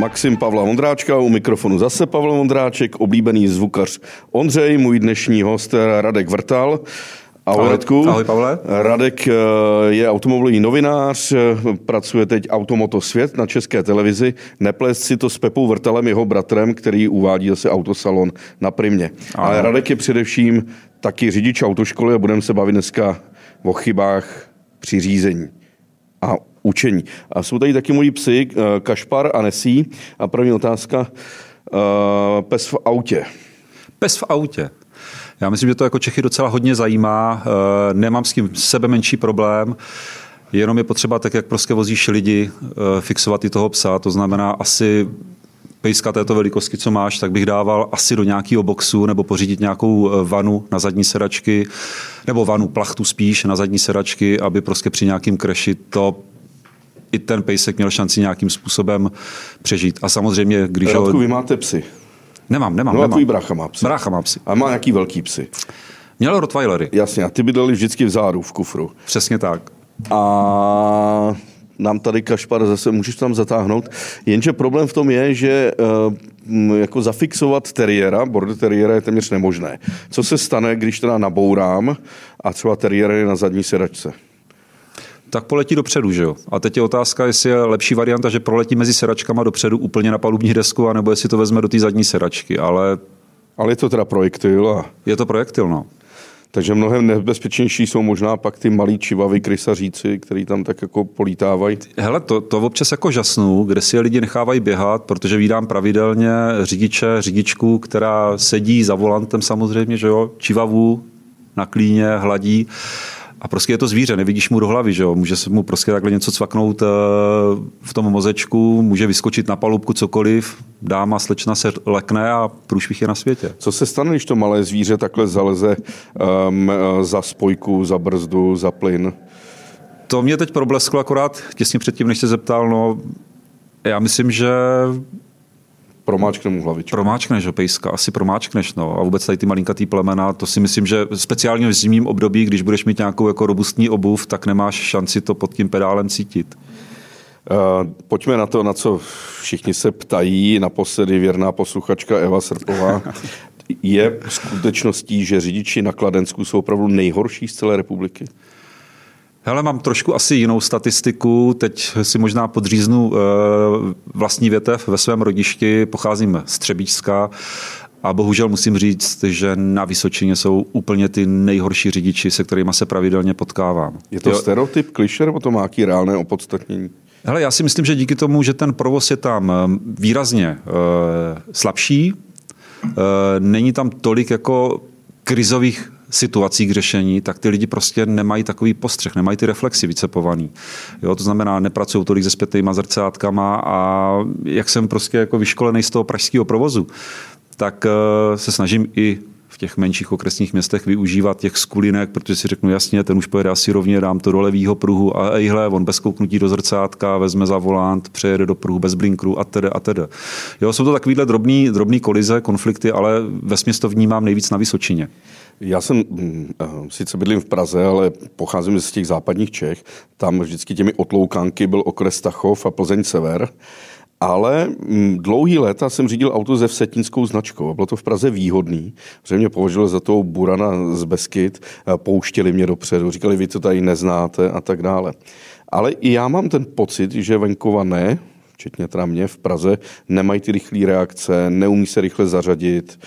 Maxim Pavla Vondráčka, u mikrofonu zase Pavel Vondráček, oblíbený zvukař Ondřej, můj dnešní host Radek Vrtal. Ahoj, ahoj Radku. Ahoj, Pavle. Radek eh, je automobilový novinář, eh, pracuje teď Automoto Svět na české televizi. Neplést si to s Pepou Vrtalem, jeho bratrem, který uvádí zase autosalon na Primě. Aha. Ale Radek je především taky řidič autoškoly a budeme se bavit dneska o chybách při řízení a učení. A jsou tady taky moji psy, eh, Kašpar a Nesí. A první otázka, pes v autě. Pes v autě. Já myslím, že to jako Čechy docela hodně zajímá. Eh, nemám s tím sebe menší problém. Jenom je potřeba, tak jak prostě vozíš lidi, eh, fixovat i toho psa. To znamená asi pejska této velikosti, co máš, tak bych dával asi do nějakého boxu nebo pořídit nějakou eh, vanu na zadní sedačky, nebo vanu, plachtu spíš na zadní sedačky, aby prostě při nějakým kreši to i ten pejsek měl šanci nějakým způsobem přežít. A samozřejmě, když Radku, ho... vy máte psy. Nemám, nemám. No nemám. a tvůj brácha má psy. Brácha má psy. A má nějaký velký psy. Měl Rottweilery. Jasně, a ty bydleli vždycky vzadu, v kufru. Přesně tak. A nám tady Kašpar zase můžeš tam zatáhnout. Jenže problém v tom je, že uh, jako zafixovat teriéra, border teriéra je téměř nemožné. Co se stane, když teda nabourám a třeba teriér je na zadní sedačce? Tak poletí dopředu, že jo? A teď je otázka, jestli je lepší varianta, že proletí mezi sedačkama dopředu úplně na palubní desku, anebo jestli to vezme do té zadní sedačky, ale... Ale je to teda projektil a... Je to projektil, no. Takže mnohem nebezpečnější jsou možná pak ty malí čivavy, krysaříci, který tam tak jako polítávají. Hele, to, to občas jako žasnu, kde si je lidi nechávají běhat, protože vídám pravidelně řidiče, řidičku, která sedí za volantem samozřejmě, že jo, čivavu na klíně, hladí a prostě je to zvíře, nevidíš mu do hlavy, že jo? Může se mu prostě takhle něco cvaknout eh, v tom mozečku, může vyskočit na palubku cokoliv, dáma, slečna se lekne a průšvih je na světě. Co se stane, když to malé zvíře takhle zaleze um, za spojku, za brzdu, za plyn? To mě teď problesklo akorát těsně předtím, než se zeptal, no já myslím, že Promáčkne mu hlavičku. Promáčkneš ho, pejska, asi promáčkneš. No. A vůbec tady ty malinkatý plemena, to si myslím, že speciálně v zimním období, když budeš mít nějakou jako robustní obuv, tak nemáš šanci to pod tím pedálem cítit. Uh, pojďme na to, na co všichni se ptají. Naposledy věrná posluchačka Eva Srpová. Je skutečností, že řidiči na Kladensku jsou opravdu nejhorší z celé republiky? Hele, mám trošku asi jinou statistiku. Teď si možná podříznu eh, vlastní větev ve svém rodišti. Pocházím z Třebíčska a bohužel musím říct, že na Vysočině jsou úplně ty nejhorší řidiči, se kterými se pravidelně potkávám. Je to jo. stereotyp, kliše, nebo to má jaký reálné opodstatnění? Hele, já si myslím, že díky tomu, že ten provoz je tam eh, výrazně e, slabší, e, není tam tolik jako krizových situací k řešení, tak ty lidi prostě nemají takový postřeh, nemají ty reflexy vycepovaný. Jo, to znamená, nepracují tolik se zpětýma zrcátkama a jak jsem prostě jako vyškolený z toho pražského provozu, tak eh, se snažím i v těch menších okresních městech využívat těch skulinek, protože si řeknu jasně, ten už pojede asi rovně, dám to do levýho pruhu a ejhle, on bez kouknutí do zrcátka, vezme za volant, přejede do pruhu bez blinkru a tedy a tedy. Jo, jsou to takovýhle drobný, drobný kolize, konflikty, ale ve to vnímám nejvíc na Vysočině. Já jsem mm, eh, sice bydlím v Praze, ale pocházím z těch západních Čech. Tam vždycky těmi otloukánky byl okres Tachov a Plzeň Sever. Ale mm, dlouhý léta jsem řídil auto ze vsetinskou značkou a bylo to v Praze výhodný, protože mě považovali za toho burana z Beskyt, pouštěli mě dopředu, říkali, vy to tady neznáte a tak dále. Ale i já mám ten pocit, že venkova ne, včetně teda mě v Praze, nemají ty rychlé reakce, neumí se rychle zařadit.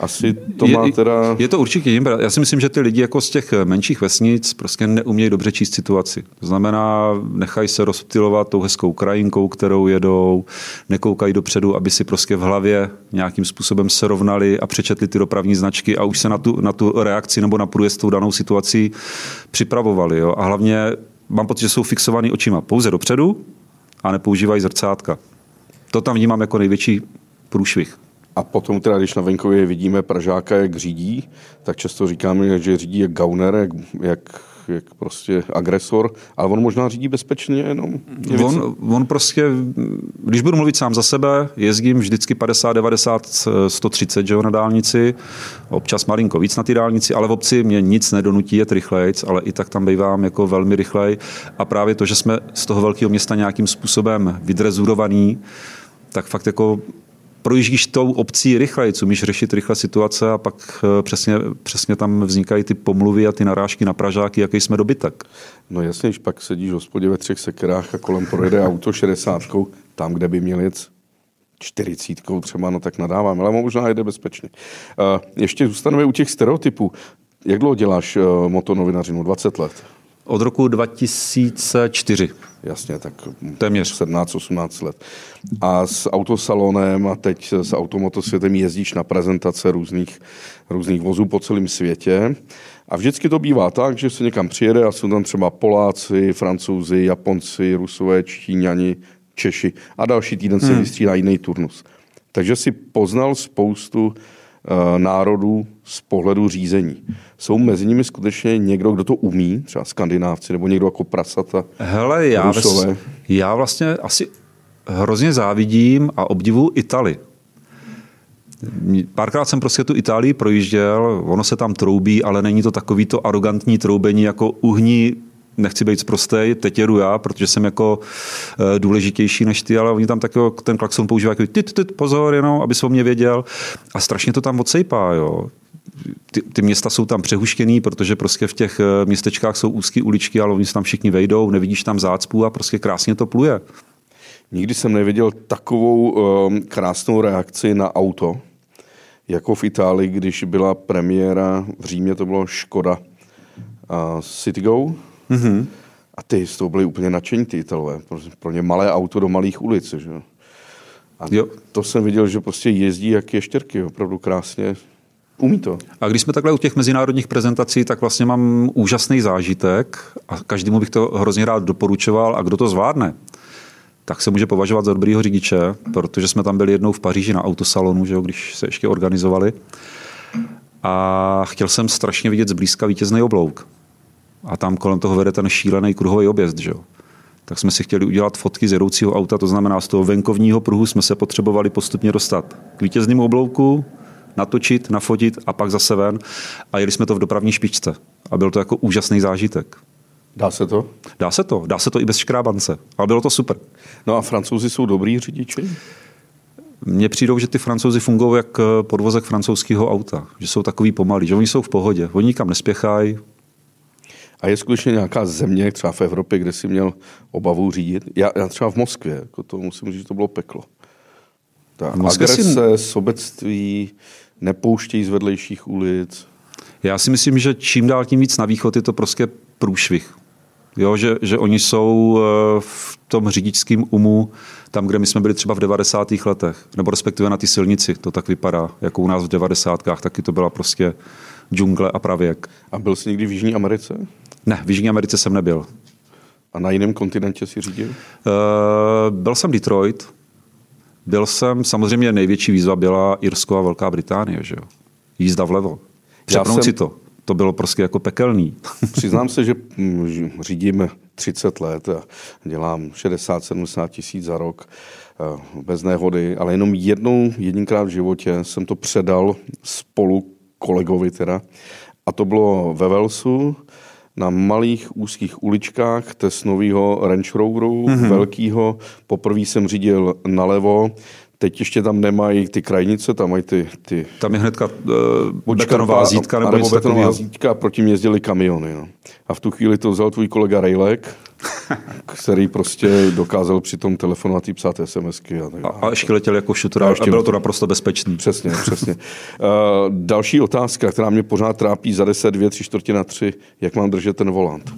Asi to má teda... Je to určitě jim. Já si myslím, že ty lidi jako z těch menších vesnic prostě neumějí dobře číst situaci. To znamená, nechají se rozptilovat tou hezkou krajinkou, kterou jedou, nekoukají dopředu, aby si prostě v hlavě nějakým způsobem se rovnali a přečetli ty dopravní značky a už se na tu, na tu reakci nebo na průjezd tou danou situací připravovali. Jo? A hlavně mám pocit, že jsou fixovaný očima pouze dopředu a nepoužívají zrcátka. To tam vnímám jako největší průšvih. A potom teda, když na venkově vidíme Pražáka, jak řídí, tak často říkáme, že řídí jak gauner, jak, jak jak prostě agresor, ale on možná řídí bezpečně jenom. On, on prostě, když budu mluvit sám za sebe, jezdím vždycky 50, 90, 130 že jo, na dálnici, občas malinko víc na ty dálnici, ale v obci mě nic nedonutí jet rychlejc, ale i tak tam bývám jako velmi rychlej a právě to, že jsme z toho velkého města nějakým způsobem vydrezurovaný, tak fakt jako projíždíš tou obcí rychleji, co umíš řešit rychle situace a pak eh, přesně, přesně tam vznikají ty pomluvy a ty narážky na Pražáky, jaký jsme dobytek. No jasně, když pak sedíš v hospodě ve třech sekerách a kolem projede auto 60 tam, kde by měl jet čtyřicítkou třeba, no tak nadávám, ale možná jede bezpečně. Uh, ještě zůstaneme u těch stereotypů. Jak dlouho děláš uh, motonovinařinu? 20 let? Od roku 2004. Jasně, tak téměř 17-18 let. A s autosalonem a teď s automotosvětem jezdíš na prezentace různých, různých vozů po celém světě. A vždycky to bývá tak, že se někam přijede a jsou tam třeba Poláci, Francouzi, Japonci, Rusové, Číňani, Češi a další týden se hmm. vystřídá jiný turnus. Takže si poznal spoustu uh, národů z pohledu řízení. Jsou mezi nimi skutečně někdo, kdo to umí, třeba skandinávci, nebo někdo jako prasata, Hele, já, Rusové? Ves, já vlastně asi hrozně závidím a obdivu Itali. Párkrát jsem prostě tu Itálii projížděl, ono se tam troubí, ale není to takový to arrogantní troubení jako uhní nechci být zprostej, teď jedu já, protože jsem jako e, důležitější než ty, ale oni tam tak ten klakson používají jako ty, ty, pozor, jenom, aby se o mě věděl. A strašně to tam odsejpá, jo. Ty, ty, města jsou tam přehuštěný, protože prostě v těch e, městečkách jsou úzké uličky, ale oni se tam všichni vejdou, nevidíš tam zácpu a prostě krásně to pluje. Nikdy jsem neviděl takovou um, krásnou reakci na auto, jako v Itálii, když byla premiéra v Římě, to bylo Škoda uh, Citigo, Mm-hmm. A ty z toho byli úplně nadšení, ty Italové. Pro ně malé auto do malých ulic. Že? A jo. to jsem viděl, že prostě jezdí jak ještěrky, opravdu krásně. Umí to. A když jsme takhle u těch mezinárodních prezentací, tak vlastně mám úžasný zážitek a každému bych to hrozně rád doporučoval a kdo to zvládne, tak se může považovat za dobrýho řidiče, protože jsme tam byli jednou v Paříži na autosalonu, že jo, když se ještě organizovali. A chtěl jsem strašně vidět zblízka vítězný oblouk a tam kolem toho vede ten šílený kruhový objezd. Že? Tak jsme si chtěli udělat fotky z jedoucího auta, to znamená z toho venkovního pruhu jsme se potřebovali postupně dostat k vítěznému oblouku, natočit, nafotit a pak zase ven. A jeli jsme to v dopravní špičce. A byl to jako úžasný zážitek. Dá se to? Dá se to. Dá se to i bez škrábance. Ale bylo to super. No a francouzi jsou dobrý řidiči? Mně přijdou, že ty francouzi fungují jak podvozek francouzského auta. Že jsou takový pomalí, že oni jsou v pohodě. Oni nikam nespěchají, a je skutečně nějaká země, třeba v Evropě, kde si měl obavu řídit? Já, já třeba v Moskvě, jako to musím říct, že to bylo peklo. Ta agrese, si... sobectví, nepouštějí z vedlejších ulic. Já si myslím, že čím dál tím víc na východ je to prostě průšvih. Jo, že, že oni jsou eh, v tom řidičském umu, tam, kde my jsme byli třeba v 90. letech, nebo respektive na ty silnici, to tak vypadá, jako u nás v 90. taky to byla prostě džungle a pravěk. A byl jsi někdy v Jižní Americe? Ne, v Jižní Americe jsem nebyl. A na jiném kontinentě si řídil? Uh, byl jsem Detroit. Byl jsem, samozřejmě největší výzva byla Irsko a Velká Británie, že jo. Jízda vlevo. Přepnout jsem... si to. To bylo prostě jako pekelný. Přiznám se, že mm, řídím 30 let a dělám 60-70 tisíc za rok eh, bez nehody, ale jenom jednou, jedinkrát v životě jsem to předal spolu kolegovi teda. A to bylo ve Velsu, na malých úzkých uličkách Tesnového Range Roveru, mm-hmm. velkýho. Poprvé jsem řídil nalevo, Teď ještě tam nemají ty krajnice, tam mají ty... ty tam je hnedka uh, betonová zítka nebo, nebo betonová zítka a proti mě jezdili kamiony. No. A v tu chvíli to vzal tvůj kolega Rejlek, který prostě dokázal při tom telefonovat a psát SMSky. A, a, a ještě letěl jako šutra a, a bylo to naprosto bezpečný. Přesně, přesně. uh, další otázka, která mě pořád trápí za 10, 2, 3 čtvrtě na 3. Jak mám držet ten volant?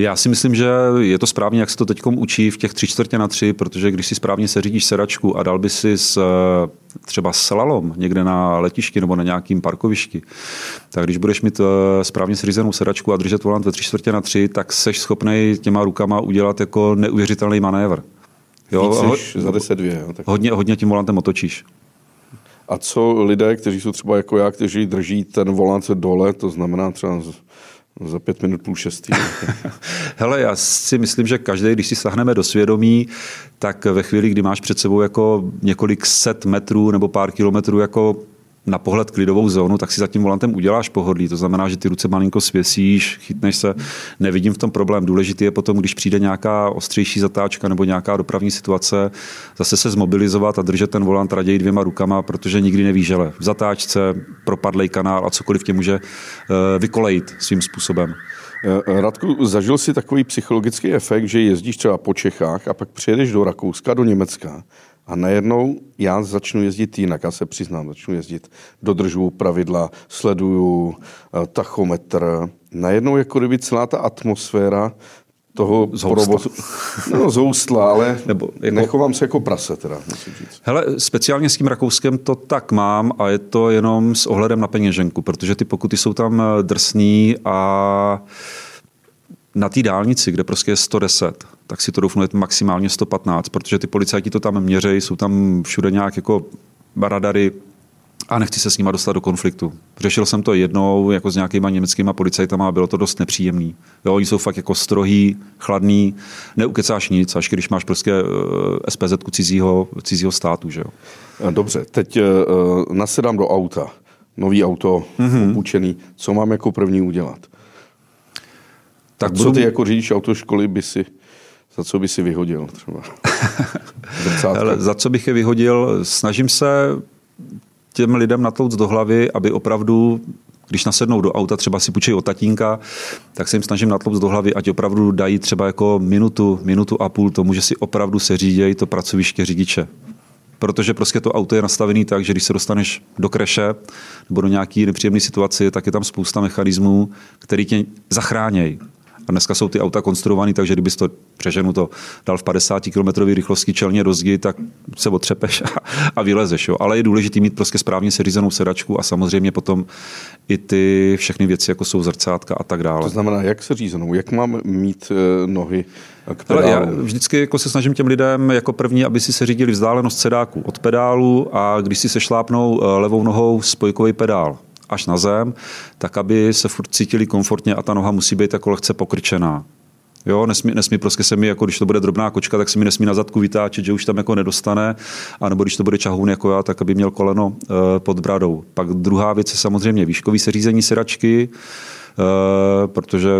Já si myslím, že je to správně, jak se to teď učí v těch tři čtvrtě na tři, protože když si správně seřídíš sedačku a dal by si s, třeba slalom někde na letišti nebo na nějakým parkovišti, tak když budeš mít eh, správně seřízenou sedačku a držet volant ve tři čtvrtě na tři, tak seš schopný těma rukama udělat jako neuvěřitelný manévr. Jo, Víc za 10 dvě. Jo, tak. Hodně, hodně tím volantem otočíš. A co lidé, kteří jsou třeba jako já, kteří drží ten volant dole, to znamená třeba za pět minut půl šestý. Hele, já si myslím, že každý, když si sahneme do svědomí, tak ve chvíli, kdy máš před sebou jako několik set metrů nebo pár kilometrů jako na pohled klidovou zónu, tak si za tím volantem uděláš pohodlí. To znamená, že ty ruce malinko svěsíš, chytneš se. Nevidím v tom problém. Důležité je potom, když přijde nějaká ostřejší zatáčka nebo nějaká dopravní situace, zase se zmobilizovat a držet ten volant raději dvěma rukama, protože nikdy neví žele. V zatáčce, propadlej kanál a cokoliv tě může eh, vykolejit svým způsobem. Eh, Radku, zažil jsi takový psychologický efekt, že jezdíš třeba po Čechách a pak přijedeš do Rakouska, do Německa a najednou já začnu jezdit jinak, já se přiznám, začnu jezdit, dodržuju pravidla, sleduju uh, tachometr. Najednou jako kdyby celá ta atmosféra toho Zhoustla. provozu, no zoustla, ale Nebo jako... jako- nechovám se jako prase teda, musím říct. Hele, speciálně s tím Rakouskem to tak mám a je to jenom s ohledem na peněženku, protože ty pokuty jsou tam eh, drsný a na té dálnici, kde prostě je 110, tak si to doufnu, je maximálně 115, protože ty policajti to tam měřejí, jsou tam všude nějak jako radary a nechci se s nima dostat do konfliktu. Řešil jsem to jednou jako s nějakýma německýma policajtama a bylo to dost nepříjemný. Jo, oni jsou fakt jako strohý, chladný, neukecáš nic, až když máš prostě eh, SPZ cizího, cizího státu. Že jo. Dobře, teď uh, nasedám do auta. Nový auto, mm-hmm. opučený. Co mám jako první udělat? Tak co ty jako řidič autoškoly by si, za co by si vyhodil třeba? Hele, za co bych je vyhodil? Snažím se těm lidem natlouct do hlavy, aby opravdu když nasednou do auta, třeba si půjčejí od tatínka, tak se jim snažím natlouct do hlavy, ať opravdu dají třeba jako minutu, minutu a půl tomu, že si opravdu se řídějí to pracoviště řidiče. Protože prostě to auto je nastavené tak, že když se dostaneš do kreše nebo do nějaké nepříjemné situace, tak je tam spousta mechanismů, který tě zachránějí. A dneska jsou ty auta konstruované tak, že kdybys to přeženu to dal v 50 km rychlosti čelně do zdi, tak se otřepeš a, a vylezeš. Jo. Ale je důležité mít prostě správně seřízenou sedačku a samozřejmě potom i ty všechny věci, jako jsou zrcátka a tak dále. To znamená, jak se řízenou, jak mám mít eh, nohy k Ale já pedálu? vždycky jako se snažím těm lidem jako první, aby si se řídili vzdálenost sedáku od pedálu a když si se šlápnou eh, levou nohou spojkový pedál až na zem, tak aby se furt cítili komfortně a ta noha musí být jako lehce pokrčená. Jo, nesmí, nesmí prostě se mi, jako když to bude drobná kočka, tak se mi nesmí na zadku vytáčet, že už tam jako nedostane, a nebo když to bude čahoun jako já, tak aby měl koleno e, pod bradou. Pak druhá věc je samozřejmě výškový seřízení sedačky, e, protože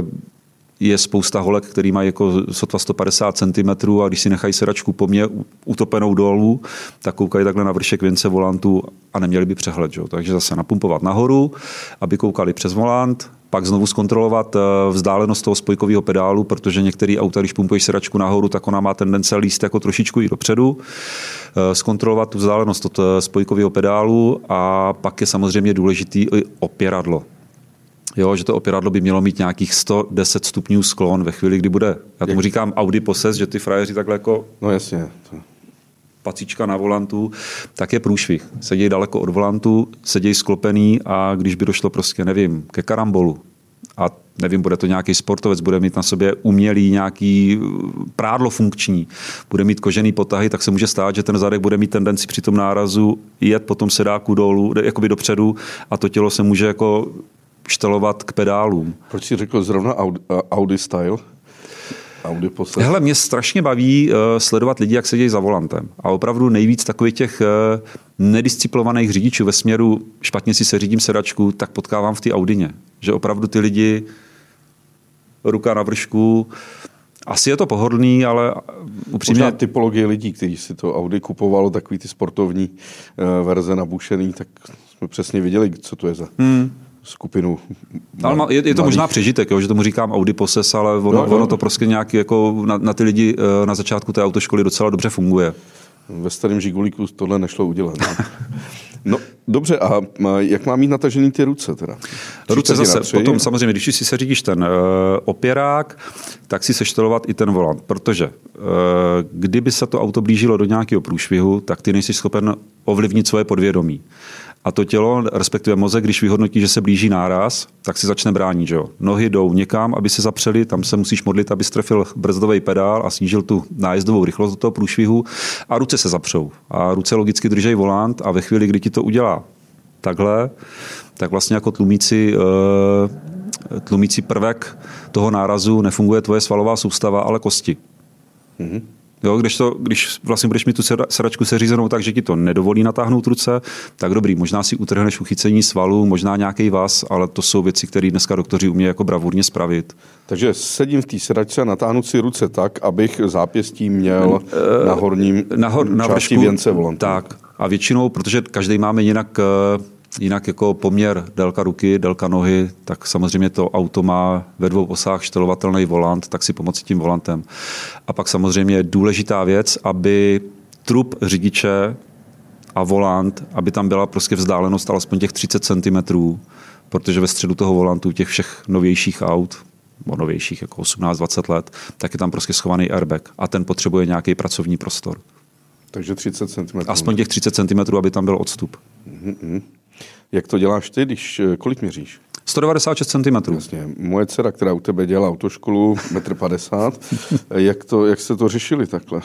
je spousta holek, který mají jako sotva 150 cm a když si nechají sedačku po mně utopenou dolů, tak koukají takhle na vršek věnce volantu a neměli by přehled. Že? Takže zase napumpovat nahoru, aby koukali přes volant, pak znovu zkontrolovat eh, vzdálenost toho spojkového pedálu, protože některý auta, když pumpuješ sedačku nahoru, tak ona má tendence líst jako trošičku i dopředu. Eh, Zkontrolovat tu vzdálenost od eh, spojkového pedálu a pak je samozřejmě důležitý i opěradlo. Jo, že to opěradlo by mělo mít nějakých 110 stupňů sklon ve chvíli, kdy bude, já tomu říkám Audi poses, že ty frajeři takhle jako No jasně. To... pacička na volantu, tak je průšvih. Sedějí daleko od volantu, sedějí sklopený a když by došlo prostě, nevím, ke karambolu, a nevím, bude to nějaký sportovec, bude mít na sobě umělý nějaký uh, prádlo funkční, bude mít kožený potahy, tak se může stát, že ten zadek bude mít tendenci při tom nárazu jet po tom sedáku dolů, jakoby dopředu a to tělo se může jako štelovat k pedálům. Proč jsi řekl zrovna Audi, Audi style? Audi poslední. Hele, mě strašně baví uh, sledovat lidi, jak sedějí za volantem. A opravdu nejvíc takových těch uh, nedisciplinovaných řidičů ve směru špatně si se řídím sedačku, tak potkávám v té Audině. Že opravdu ty lidi ruka na vršku, asi je to pohodlný, ale upřímně... Možná typologie lidí, kteří si to Audi kupovalo, takový ty sportovní uh, verze nabušený, tak jsme přesně viděli, co to je za hmm. Skupinu. Ale je, je to možná přežitek, jo, že tomu říkám Audi Poses, ale ono, No, no, no. ono to prostě nějak jako na, na ty lidi eh, na začátku té autoškoly docela dobře funguje. Ve starém žigulíku tohle nešlo udělat. No, dobře, a jak mám mít natažený ty ruce teda? Ruce 30 na zase, tři? potom samozřejmě, když si seřídíš ten uh, opěrák, tak si seštelovat i ten volant, protože uh, kdyby se to auto blížilo do nějakého průšvihu, tak ty nejsi schopen ovlivnit svoje podvědomí. A to tělo, respektive mozek, když vyhodnotí, že se blíží náraz, tak si začne bránit. Že jo? Nohy jdou někam, aby se zapřeli, tam se musíš modlit, aby strefil brzdový pedál a snížil tu nájezdovou rychlost do toho průšvihu a ruce se zapřou. A ruce logicky drží volant a ve chvíli, kdy ti to udělá takhle, tak vlastně jako tlumící, eh, tlumící prvek toho nárazu nefunguje tvoje svalová soustava, ale kosti. Jo, když, to, když vlastně budeš mít tu sedačku seřízenou tak, že ti to nedovolí natáhnout ruce, tak dobrý, možná si utrhneš uchycení svalu, možná nějaký vás, ale to jsou věci, které dneska doktoři umějí jako bravurně spravit. Takže sedím v té sedačce a natáhnu si ruce tak, abych zápěstí měl na horním nahor, na části vršku, věnce volantu. Tak a většinou, protože každý máme jinak eh, Jinak jako poměr délka ruky, délka nohy, tak samozřejmě to auto má ve dvou osách štelovatelný volant, tak si pomoci tím volantem. A pak samozřejmě je důležitá věc, aby trup řidiče a volant, aby tam byla prostě vzdálenost alespoň těch 30 cm, protože ve středu toho volantu těch všech novějších aut, o novějších jako 18-20 let, tak je tam prostě schovaný airbag a ten potřebuje nějaký pracovní prostor. Takže 30 cm. Aspoň těch 30 cm, aby tam byl odstup. Mm-hmm. Jak to děláš ty, když eh, kolik měříš? 196 cm. Jasně. Moje dcera, která u tebe dělá autoškolu, 1,50 m, jak, to, jak jste to řešili takhle?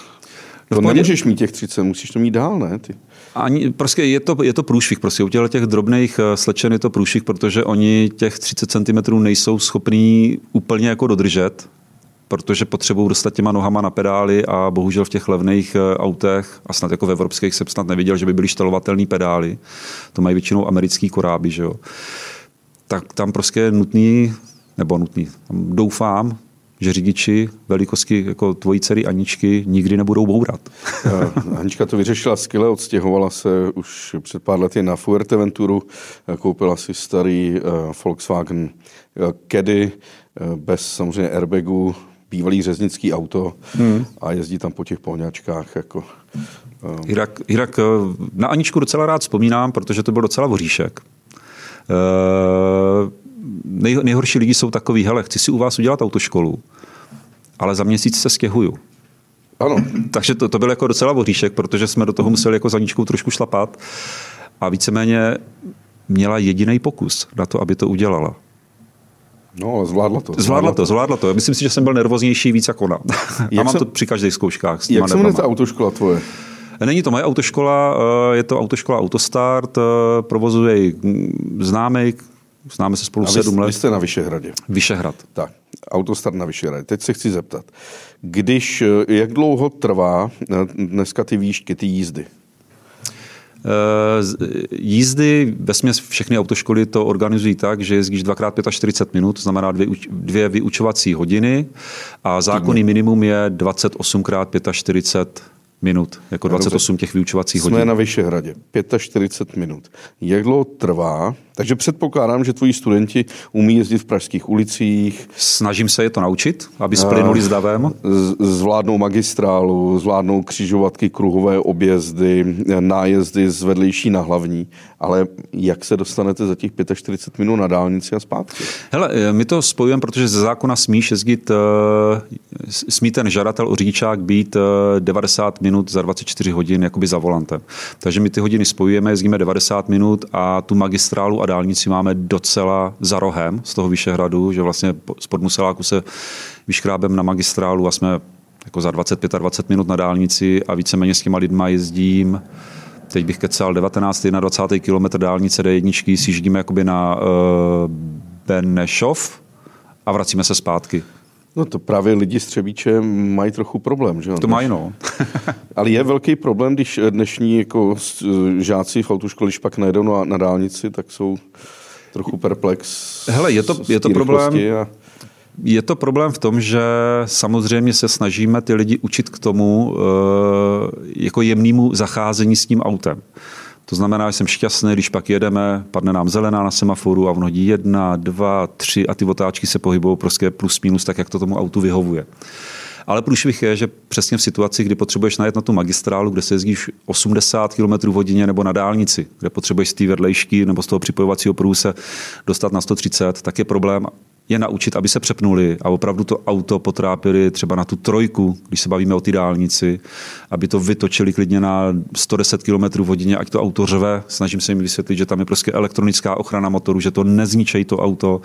No to nemůžeš mít těch 30, musíš to mít dál, ne? Ty. Ani, prostě je to, je to průšvih. Prostě u těch drobných eh, slečen je to průšvih, protože oni těch 30 cm nejsou schopní úplně jako dodržet protože potřebují dostat těma nohama na pedály a bohužel v těch levných eh, autech a snad jako v evropských jsem snad neviděl, že by byly štelovatelné pedály. To mají většinou americký koráby, že jo. Tak tam prostě je nutný, nebo nutný, doufám, že řidiči velikosti jako tvojí dcery Aničky nikdy nebudou bourat. Eh, Anička to vyřešila skvěle, odstěhovala se už před pár lety na Fuerteventuru, eh, koupila si starý Volkswagen Caddy bez samozřejmě airbagu, bývalý řeznický auto hmm. a jezdí tam po těch pohňačkách. Jako, um. Jirak, Jirak, eh, na Aničku docela rád vzpomínám, protože to byl docela voříšek. Uh, nej, nejhorší lidi jsou takový, hele, chci si u vás udělat autoškolu, ale za měsíc se stěhuju. Ano. Takže to, to byl jako docela voříšek, protože jsme do toho museli jako za Aničkou trošku šlapat a víceméně měla jediný pokus na to, aby to udělala. No, ale zvládla to. Zvládla to, zvládla to. Myslím si, že jsem byl nervoznější víc jako ona. A mám jsem, to při každých zkouškách. S jak se jmenuje ta autoškola tvoje? Není to moje autoškola, eh, je to autoškola Autostart, eh, provozuje ji známý, známe se spolu sedm let. Vy jste na Vyšehradě. Vyšehrad. Tak, Autostart na Vyšehradě. Teď se chci zeptat, když, eh, jak dlouho trvá dneska ty výšky, ty jízdy? Eh, jízdy, ve směs všechny autoškoly to organizují tak, že jezdíš dvakrát 45 minut, to znamená dvě, dvě vyučovací hodiny a zákonný minimum je 28 krát 45 minut, jako 28 těch vyučovacích hodin. Jsme na Vyšehradě, 45 minut. Jak dlouho trvá? Takže předpokládám, že tvoji studenti umí jezdit v pražských ulicích. Snažím se je to naučit, aby splynuli s davem. Zvládnou magistrálu, zvládnou křižovatky, kruhové objezdy, nájezdy z vedlejší na hlavní. Ale jak se dostanete za těch 45 minut na dálnici a zpátky? Hele, eh, my to spojujeme, protože ze zákona smíš jezdit, eh, smí ten žadatel o řidičák být 90 eh, minut za 24 hodin jakoby za volantem. Takže my ty hodiny spojujeme, jezdíme 90 minut a tu magistrálu a dálnici máme docela za rohem z toho Vyšehradu, že vlastně z Podmuseláku se vyškrábem na magistrálu a jsme jako za 25 a 20 minut na dálnici a víceméně s těma lidma jezdím teď bych kecal 19. 21. kilometr dálnice D1, si jezdíme jakoby na uh, Benešov a vracíme se zpátky. No to právě lidi z Třebíče mají trochu problém, že? To mají, no. Ale je velký problém, když dnešní jako žáci v autoškole, když pak najedou na, na dálnici, tak jsou trochu perplex. Hele, je to, je to problém. A... Je to problém v tom, že samozřejmě se snažíme ty lidi učit k tomu eh, jako jemnému zacházení s tím autem. To znamená, že jsem šťastný, když pak jedeme, padne nám zelená na semaforu a v hodí jedna, dva, tři a ty otáčky se pohybují prostě plus minus tak, jak to tomu autu vyhovuje. Ale průšvih je, že přesně v situaci, kdy potřebuješ najet na tu magistrálu, kde se jezdíš 80 km hodině nebo na dálnici, kde potřebuješ z té vedlejšky nebo z toho připojovacího průse dostat na 130, tak je problém je naučit, aby se přepnuli a opravdu to auto potrápili třeba na tu trojku, když se bavíme o té dálnici, aby to vytočili klidně na 110 km v hodině, ať to auto řve. Snažím se jim vysvětlit, že tam je prostě elektronická ochrana motoru, že to nezničejí to auto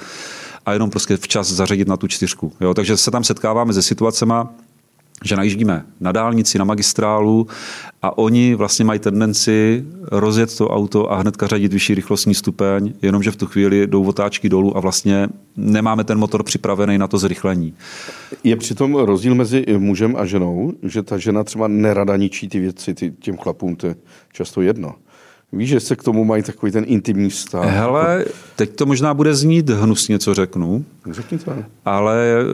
a jenom prostě včas zařadit na tu čtyřku. Jo, takže se tam setkáváme se situacemi, že najíždíme na dálnici, na magistrálu a oni vlastně mají tendenci rozjet to auto a hnedka řadit vyšší rychlostní stupeň, jenomže v tu chvíli jdou otáčky dolů a vlastně nemáme ten motor připravený na to zrychlení. Je přitom rozdíl mezi mužem a ženou, že ta žena třeba nerada ničí ty věci ty, těm chlapům, to je často jedno. Víš, že se k tomu mají takový ten intimní vztah. Hele, teď to možná bude znít hnusně, co řeknu. Řekni to. Ale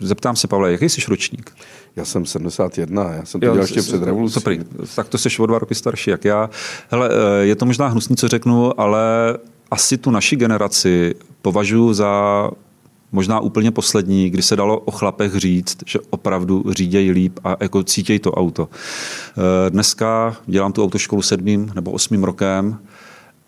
zeptám se, Pavle, jaký jsi ročník? Já jsem 71, já jsem to jo, dělal ještě před revolucí. Dobrý, tak to jsi o dva roky starší, jak já. Hele, eh, je to možná hnusný, co řeknu, ale asi tu naši generaci považuji za možná úplně poslední, kdy se dalo o chlapech říct, že opravdu řídějí líp a jako cítějí to auto. Eh, dneska dělám tu autoškolu sedmým nebo osmým rokem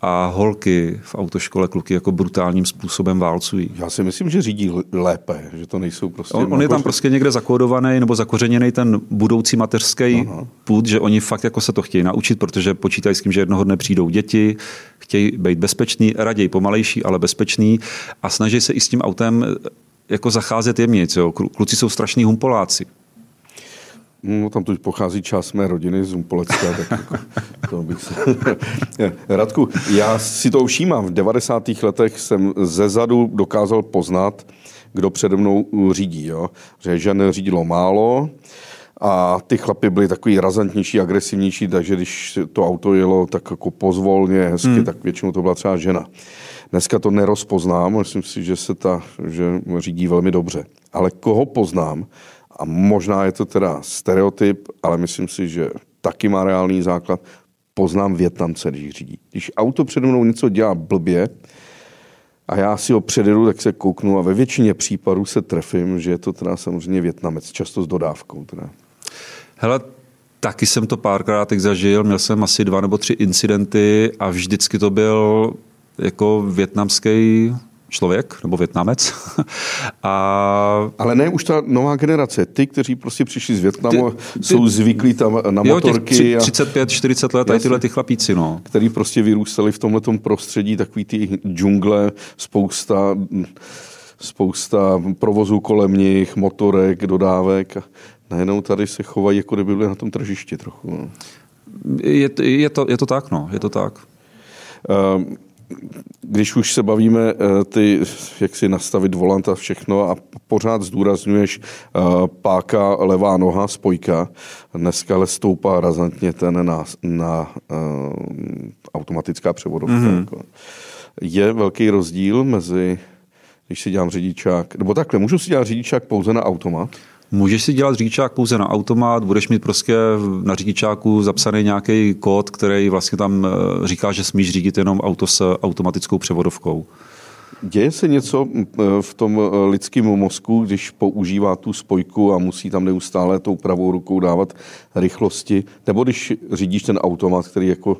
a holky v autoškole kluky jako brutálním způsobem válcují. Já si myslím, že řídí lépe, že to nejsou prostě... On, on je tam prostě někde zakódovaný nebo zakořeněný ten budoucí mateřský Aha. půd, že oni fakt jako se to chtějí naučit, protože počítají s tím, že jednoho dne přijdou děti, chtějí být bezpečný, raději pomalejší, ale bezpečný a snaží se i s tím autem jako zacházet jemně. Kluci jsou strašní humpoláci. No, tam tu pochází část mé rodiny z Umpolecka, tak jako, to bych se... Radku, já si to všímám. V 90. letech jsem ze zadu dokázal poznat, kdo přede mnou řídí. Jo? Že žen řídilo málo, a ty chlapy byly takový razantnější, agresivnější, takže když to auto jelo tak jako pozvolně, hezky, hmm. tak většinou to byla třeba žena. Dneska to nerozpoznám, myslím si, že se ta, že řídí velmi dobře. Ale koho poznám, a možná je to teda stereotyp, ale myslím si, že taky má reálný základ. Poznám Větnamce, když řídí. Když auto přede mnou něco dělá blbě a já si ho předjedu, tak se kouknu a ve většině případů se trefím, že je to teda samozřejmě Větnamec, často s dodávkou. Teda. Hele, taky jsem to párkrát zažil, měl jsem asi dva nebo tři incidenty a vždycky to byl jako větnamský člověk nebo větnamec. a... Ale ne už ta nová generace, ty, kteří prostě přišli z Větnamu, ty, ty, jsou zvyklí tam na jo, motorky. Jo, 35, 40 let, a tyhle ty chlapíci, no. Který prostě vyrůstali v tomhle prostředí, takový ty džungle, spousta spousta provozů kolem nich, motorek, dodávek. A najednou tady se chovají, jako kdyby byli na tom tržišti trochu. No. Je, je, to, je to tak, no, je to tak. Uh, když už se bavíme eh, ty, jak si nastavit volant a všechno a pořád zdůrazňuješ eh, páka, levá noha, spojka, dneska ale stoupá razantně ten na, na uh, automatická převodovka. Mm-hmm. Je velký rozdíl mezi, když si dělám řidičák, nebo takhle, můžu si dělat řidičák pouze na automat? Můžeš si dělat řidičák pouze na automat, budeš mít prostě na řidičáku zapsaný nějaký kód, který vlastně tam eh, říká, že smíš řídit jenom auto s automatickou převodovkou. Děje se něco eh, v tom eh, lidském mozku, když používá tu spojku a musí tam neustále tou pravou rukou dávat rychlosti, nebo když řídíš ten automat, který je jako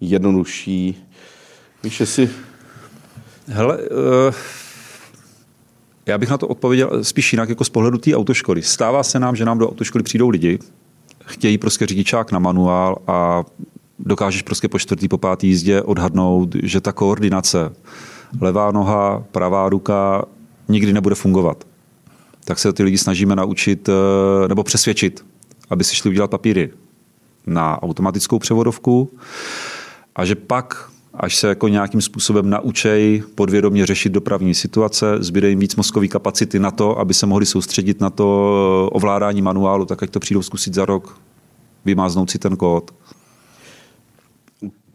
jednodušší, víš, jestli... Hele, uh já bych na to odpověděl spíš jinak jako z pohledu té autoškoly. Stává se nám, že nám do autoškoly přijdou lidi, chtějí prostě řidičák na manuál a dokážeš prostě po čtvrtý, po pátý jízdě odhadnout, že ta koordinace levá noha, pravá ruka nikdy nebude fungovat. Tak se ty lidi snažíme naučit eh, nebo přesvědčit, aby si šli udělat papíry na automatickou převodovku a že pak až se jako nějakým způsobem naučej podvědomě řešit dopravní situace, zbyde jim víc mozkový kapacity na to, aby se mohli soustředit na to ovládání manuálu, tak ať to přijdou zkusit za rok, vymáznout si ten kód.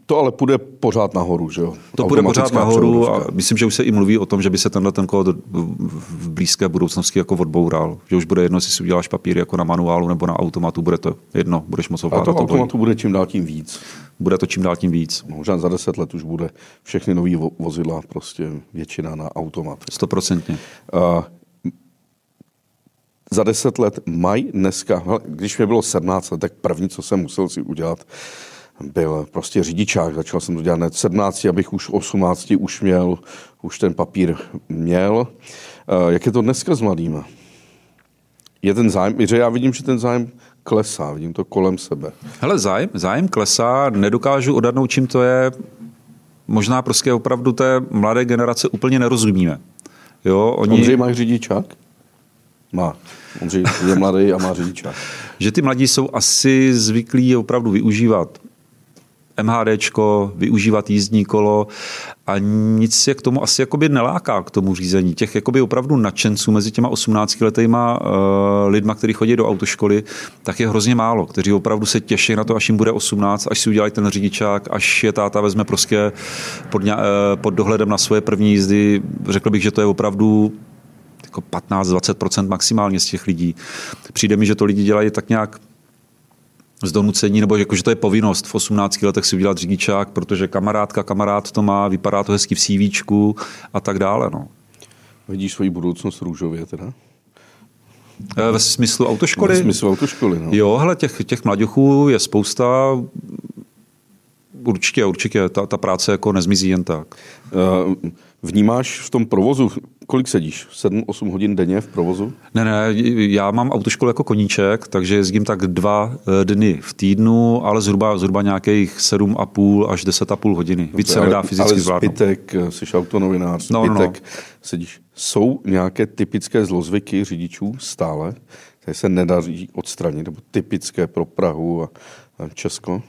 To ale půjde pořád nahoru, že jo? To půjde pořád nahoru a myslím, že už se i mluví o tom, že by se tenhle ten kód v blízké budoucnosti jako odboural. Že už bude jedno, jestli si uděláš papír jako na manuálu nebo na automatu, bude to jedno, budeš moc ovládat. A to automatu bude čím dál tím víc. Bude to čím dál tím víc. Možná za deset let už bude všechny nové vozidla prostě většina na automat. Stoprocentně. Uh, za deset let mají dneska, když mi bylo 17 let, tak první, co jsem musel si udělat, byl prostě řidičák. Začal jsem to dělat hned 17, abych už 18 už měl, už ten papír měl. Eh, jak je to dneska s mladými? Je ten zájem, že já vidím, že ten zájem klesá, vidím to kolem sebe. Hele, zájem, zájem klesá, nedokážu odhadnout, čím to je. Možná prostě opravdu té mladé generace úplně nerozumíme. Jo, oni... Ondřej, máš řidičák? Má. Ondřej je mladý a má řidičák. Že ty mladí jsou asi zvyklí opravdu využívat MHDčko, využívat jízdní kolo a nic je k tomu asi jakoby neláká k tomu řízení. Těch jakoby opravdu nadšenců mezi těma 18 letýma uh, lidma, kteří chodí do autoškoly, tak je hrozně málo, kteří opravdu se těší na to, až jim bude 18, až si udělají ten řidičák, až je táta vezme prostě pod, uh, pod dohledem na svoje první jízdy. Řekl bych, že to je opravdu jako 15-20% maximálně z těch lidí. Přijde mi, že to lidi dělají tak nějak z donucení, nebo jako, že to je povinnost v 18 letech si udělat řidičák, protože kamarádka, kamarád to má, vypadá to hezky v CV a tak dále. No. Vidíš svoji budoucnost růžově teda? E, ve smyslu autoškoly? Ve smyslu autoškoly, no. Jo, hele, těch, těch mladěchů je spousta. Určitě, určitě, ta, ta práce jako nezmizí jen tak. Uh, Vnímáš v tom provozu, kolik sedíš? 7-8 hodin denně v provozu? Ne, ne, já mám autoškolu jako koníček, takže jezdím tak dva eh, dny v týdnu, ale zhruba, zhruba nějakých 7,5 až 10,5 hodiny. Víc se nedá fyzicky ale zvládnout. zbytek, eh, jsi autonovinář, no, zbytek, no, no. sedíš. Jsou nějaké typické zlozvyky řidičů stále, které se nedaří odstranit, nebo typické pro Prahu a Česko?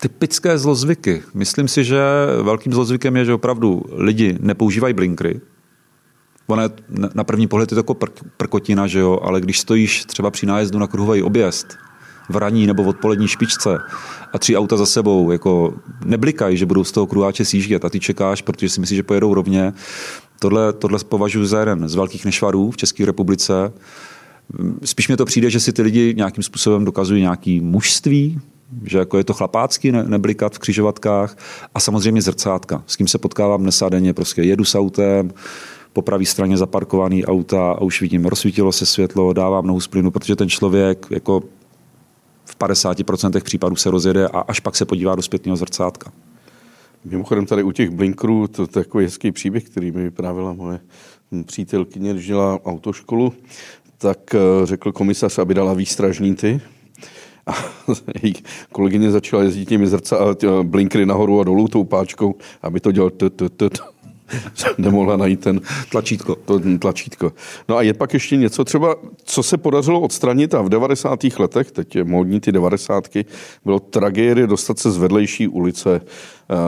Typické zlozvyky. Myslím si, že velkým zlozvykem je, že opravdu lidi nepoužívají blinkry. Ono je, na první pohled je to jako pr- prkotina, že jo, ale když stojíš třeba při nájezdu na kruhový objezd, v raní nebo v odpolední špičce a tři auta za sebou, jako neblikají, že budou z toho kruháče sjíždět a ty čekáš, protože si myslíš, že pojedou rovně. Tohle, tohle považuji za jeden z velkých nešvarů v České republice. Spíš mi to přijde, že si ty lidi nějakým způsobem dokazují nějaký mužství, že jako je to chlapácky ne, neblikat v křižovatkách a samozřejmě zrcátka. S kým se potkávám dnes a denně, prostě jedu s autem, po pravé straně zaparkovaný auta a už vidím, rozsvítilo se světlo, dávám nohu z plynu, protože ten člověk jako v 50% případů se rozjede a až pak se podívá do zpětného zrcátka. Mimochodem tady u těch blinkrů, to, je takový hezký příběh, který mi vyprávila moje přítelkyně, když dělala autoškolu, tak eh, řekl komisař, aby dala výstražní ty, a její kolegyně začala jezdit těmi zrca, blinkry nahoru a dolů tou páčkou, aby to dělal t, t, t, t. nemohla najít ten tlačítko. To, tlačítko. No a je pak ještě něco třeba, co se podařilo odstranit a v 90. letech, teď je módní ty 90. bylo tragédie dostat se z vedlejší ulice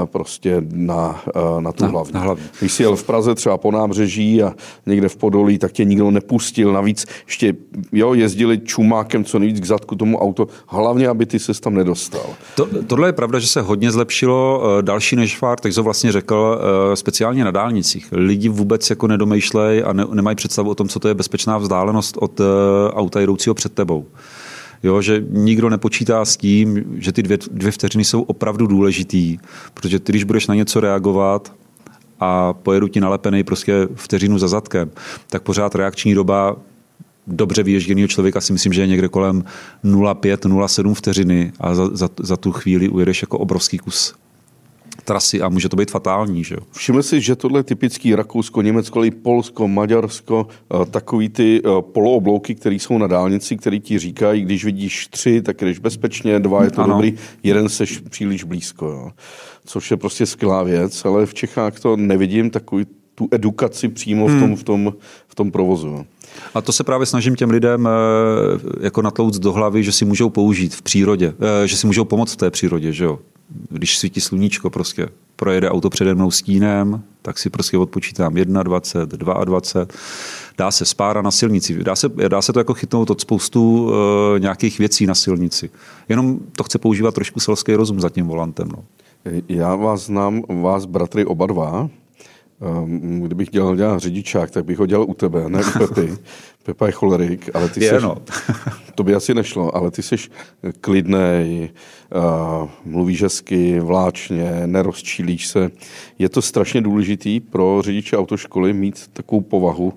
prostě na, eh, na tu na, hlavní. Na hlavní. Když jsi jel v Praze třeba po nábřeží a někde v Podolí, tak tě nikdo nepustil. Navíc ještě jo, jezdili čumákem co nejvíc k zadku tomu auto, hlavně, aby ty se tam nedostal. To, tohle je pravda, že se hodně zlepšilo. Eh, další než fár, tak to vlastně řekl, speciálně na dálnicích. Lidi vůbec jako nedomýšlej a ne, nemají představu o tom, co to je bezpečná vzdálenost od auta jdoucího před tebou. Jo, že nikdo nepočítá s tím, že ty dvě, dvě vteřiny jsou opravdu důležitý, protože ty, když budeš na něco reagovat a pojedu ti nalepený prostě vteřinu za zadkem, tak pořád reakční doba dobře vyježděného člověka si myslím, že je někde kolem 0,5, 0,7 vteřiny a za, za, za tu chvíli ujedeš jako obrovský kus trasy a může to být fatální. Že? Všiml si, že tohle je typický Rakousko, Německo, ale Polsko, Maďarsko, eh, takový ty eh, polooblouky, které jsou na dálnici, které ti říkají, když vidíš tři, tak jdeš bezpečně, dva je to ano. dobrý, jeden seš příliš blízko. Jo. Což je prostě skvělá věc, ale v Čechách to nevidím, takový tu edukaci přímo hmm. v, tom, v, tom, v tom provozu. A to se právě snažím těm lidem eh, jako natlouct do hlavy, že si můžou použít v přírodě, že si můžou pomoct v té přírodě, že jo když svítí sluníčko, prostě projede auto přede mnou stínem, tak si prostě odpočítám 21, 22, dá se spára na silnici, dá se, dá se to jako chytnout od spoustu uh, nějakých věcí na silnici. Jenom to chce používat trošku selský rozum za tím volantem. No. Já vás znám, vás bratry oba dva, ehm, kdybych dělal, dělal řidičák, tak bych ho dělal u tebe, ne u Pepy. Pepa je cholerik, ale ty jsi, no. to by asi nešlo, ale ty jsi klidnej, uh, mluvíš hezky, vláčně, nerozčílíš se. Je to strašně důležitý pro řidiče autoškoly mít takovou povahu,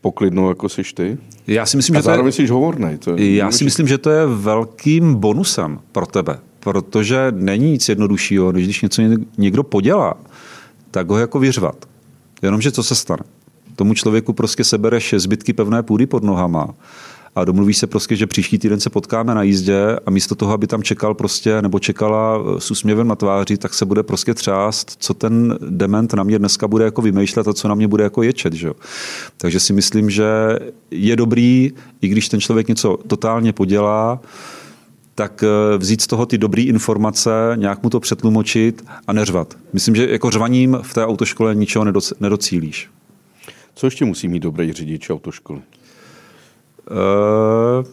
poklidnou, jako jsi ty? Já si myslím, A že zároveň to je, jsi hovornej. To je já si myslím, že to je velkým bonusem pro tebe, protože není nic jednoduššího, než když něco někdo podělá, tak ho jako vyřvat. Jenomže co se stane? tomu člověku prostě sebereš zbytky pevné půdy pod nohama a domluvíš se prostě, že příští týden se potkáme na jízdě a místo toho, aby tam čekal prostě nebo čekala s úsměvem na tváři, tak se bude prostě třást, co ten dement na mě dneska bude jako vymýšlet a co na mě bude jako ječet. Že? Takže si myslím, že je dobrý, i když ten člověk něco totálně podělá, tak eh, vzít z toho ty dobré informace, nějak mu to přetlumočit a neřvat. Myslím, že jako řvaním v té autoškole ničeho nedocílíš. Co ještě musí mít dobrý řidič autoškoly? Uh,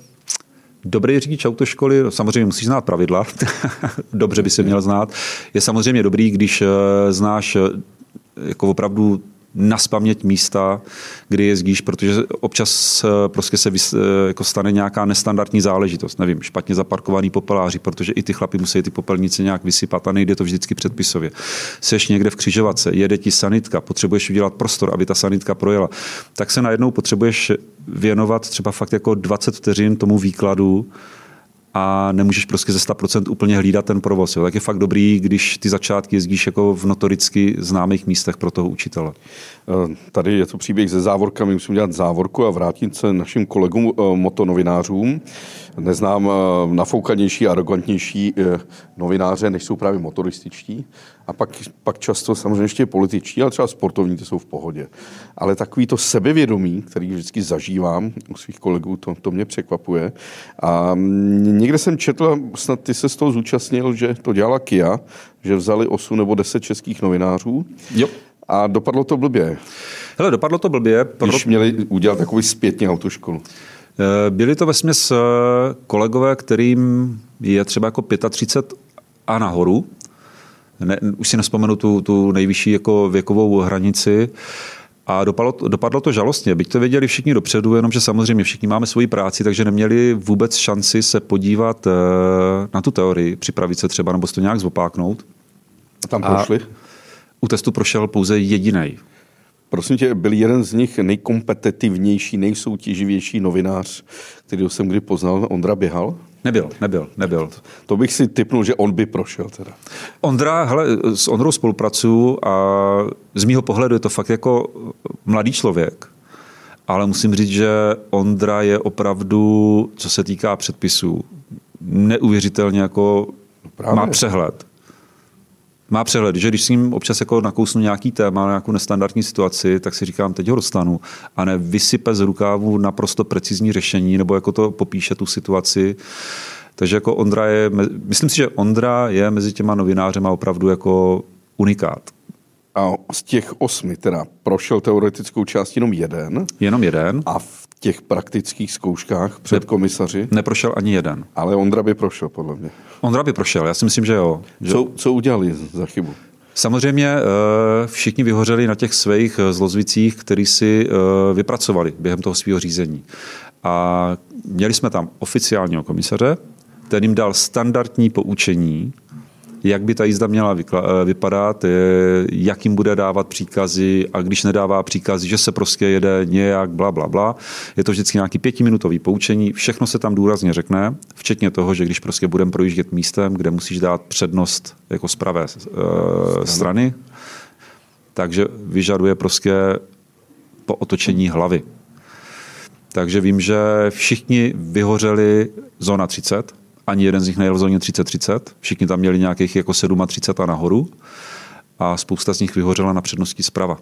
dobrý řidič autoškoly, samozřejmě musíš znát pravidla, dobře by se měl znát. Je samozřejmě dobrý, když eh, znáš jako opravdu naspamět místa, kdy jezdíš, protože občas eh, prostě se vys, eh, jako stane nějaká nestandardní záležitost. Nevím, špatně zaparkovaný popeláři, protože i ty chlapi musí ty popelnice nějak vysypat a nejde to vždycky předpisově. Seš někde v křižovatce, jede ti sanitka, potřebuješ udělat prostor, aby ta sanitka projela, tak se najednou potřebuješ věnovat třeba fakt jako 20 vteřin tomu výkladu, a nemůžeš prostě ze 100% úplně hlídat ten provoz. Jo. Tak je fakt dobrý, když ty začátky jezdíš jako v notoricky známých místech pro toho učitele. Eh, tady je to příběh ze závorkami, musím dělat závorku a vrátit se našim kolegům eh, motonovinářům. Neznám eh, nafoukanější, arrogantnější novináře, než jsou právě motorističtí. A pak, pak často samozřejmě ještě političtí, ale třeba sportovní, ty jsou v pohodě. Ale takový to sebevědomí, který vždycky zažívám u svých kolegů, to, to mě překvapuje. A někde jsem četl, snad ty se z toho zúčastnil, že to dělala Kia, že vzali 8 nebo 10 českých novinářů. Jo. A dopadlo to blbě. Hele, dopadlo to blbě. Proto... Když měli udělat takový zpětně autoškolu. Eh, byli to ve směs eh, kolegové, kterým je třeba jako 35 a nahoru. Ne, už si nespomenu tu, tu nejvyšší jako věkovou hranici. A dopadlo, dopadlo to žalostně, byť to věděli všichni dopředu, jenomže samozřejmě všichni máme svoji práci, takže neměli vůbec šanci se podívat eh, na tu teorii, připravit se třeba nebo si to nějak zopáknout. Tam prošli? A u testu prošel pouze jediný. Prosím tě, byl jeden z nich nejkompetitivnější, nejsoutěživější novinář, který jsem kdy poznal, Ondra Běhal? Nebyl, nebyl, nebyl. To bych si typnul, že on by prošel teda. Ondra, hele, s Ondrou spolupracuju a z mýho pohledu je to fakt jako mladý člověk, ale musím říct, že Ondra je opravdu, co se týká předpisů, neuvěřitelně jako no má přehled má přehled, že když s ním občas jako nakousnu nějaký téma, nějakou nestandardní situaci, tak si říkám, teď ho dostanu a ne vysype z rukávu naprosto precizní řešení, nebo jako to popíše tu situaci. Takže jako Ondra je, myslím si, že Ondra je mezi těma novinářema opravdu jako unikát. A z těch osmi teda prošel teoretickou část jenom jeden. Jenom jeden. A v těch praktických zkouškách před ne, komisaři? Neprošel ani jeden. Ale Ondra by prošel, podle mě. Ondra by prošel, já si myslím, že jo. Že... Co, co udělali za chybu? Samozřejmě eh, všichni vyhořeli na těch svých eh, zlozvicích, který si eh, vypracovali během toho svého řízení. A měli jsme tam oficiálního komisaře, ten jim dal standardní poučení, jak by ta jízda měla eh, vypadat, jak jim bude dávat příkazy a když nedává příkazy, že se prostě jede nějak, bla, bla, bla. Je to vždycky nějaký pětiminutový poučení, všechno se tam důrazně řekne, včetně toho, že když prostě budeme projíždět místem, kde musíš dát přednost jako z pravé uh, strany, takže vyžaduje prostě po otočení hlavy. Takže vím, že všichni vyhořeli zóna 30, ani jeden z nich nejel v zóně 30-30, všichni tam měli nějakých jako 37 a nahoru a spousta z nich vyhořela na přednosti zprava.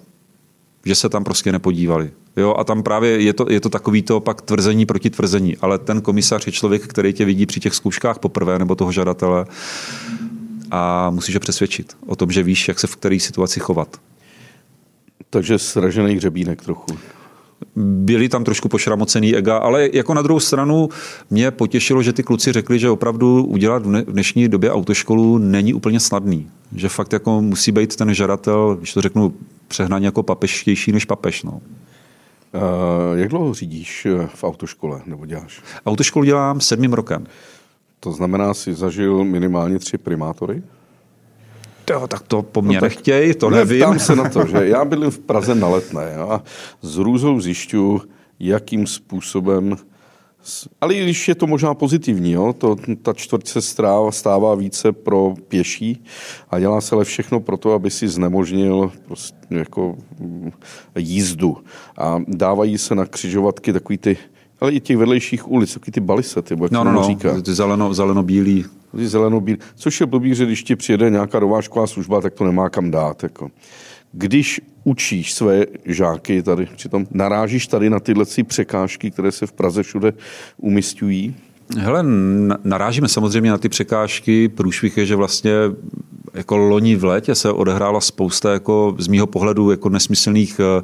Že se tam prostě nepodívali. Jo, a tam právě je to, je to takový to pak tvrzení proti tvrzení, ale ten komisař je člověk, který tě vidí při těch zkouškách poprvé nebo toho žadatele a musíš ho přesvědčit o tom, že víš, jak se v které situaci chovat. Takže sražený hřebínek trochu byli tam trošku pošramocený ega, ale jako na druhou stranu mě potěšilo, že ty kluci řekli, že opravdu udělat v dnešní době autoškolu není úplně snadný. Že fakt jako musí být ten žadatel, když to řeknu přehnaně jako papeštější než papež. No. Uh, jak dlouho řídíš eh, v autoškole nebo děláš? Autoškolu dělám sedmým rokem. To znamená, si zažil minimálně tři primátory? Jo, tak to po mně no nechtěj, to ne, nevím. Ptám se na to, že já bydlím v Praze na letné a z růzou zjišťu, jakým způsobem ale i když je to možná pozitivní, jo, to, ta čtvrť se stává, stává více pro pěší a dělá se ale všechno pro to, aby si znemožnil prostě jako jízdu. A dávají se na křižovatky takový ty Ale i těch vedlejších ulic, taky ty balisety, jak no, no, no, říká. ty zeleno, zeleno-bílý. Ty zeleno-bílý. Což je blbý, že když ti přijede nějaká rováčková služba, tak to nemá kam dát. Jako. Když učíš své žáky tady, přitom narážíš tady na tyhle překážky, které se v Praze všude umistují, Hele, narážíme samozřejmě na ty překážky. Průšvih je, že vlastně jako loni v létě se odehrála spousta jako z mýho pohledu jako nesmyslných eh,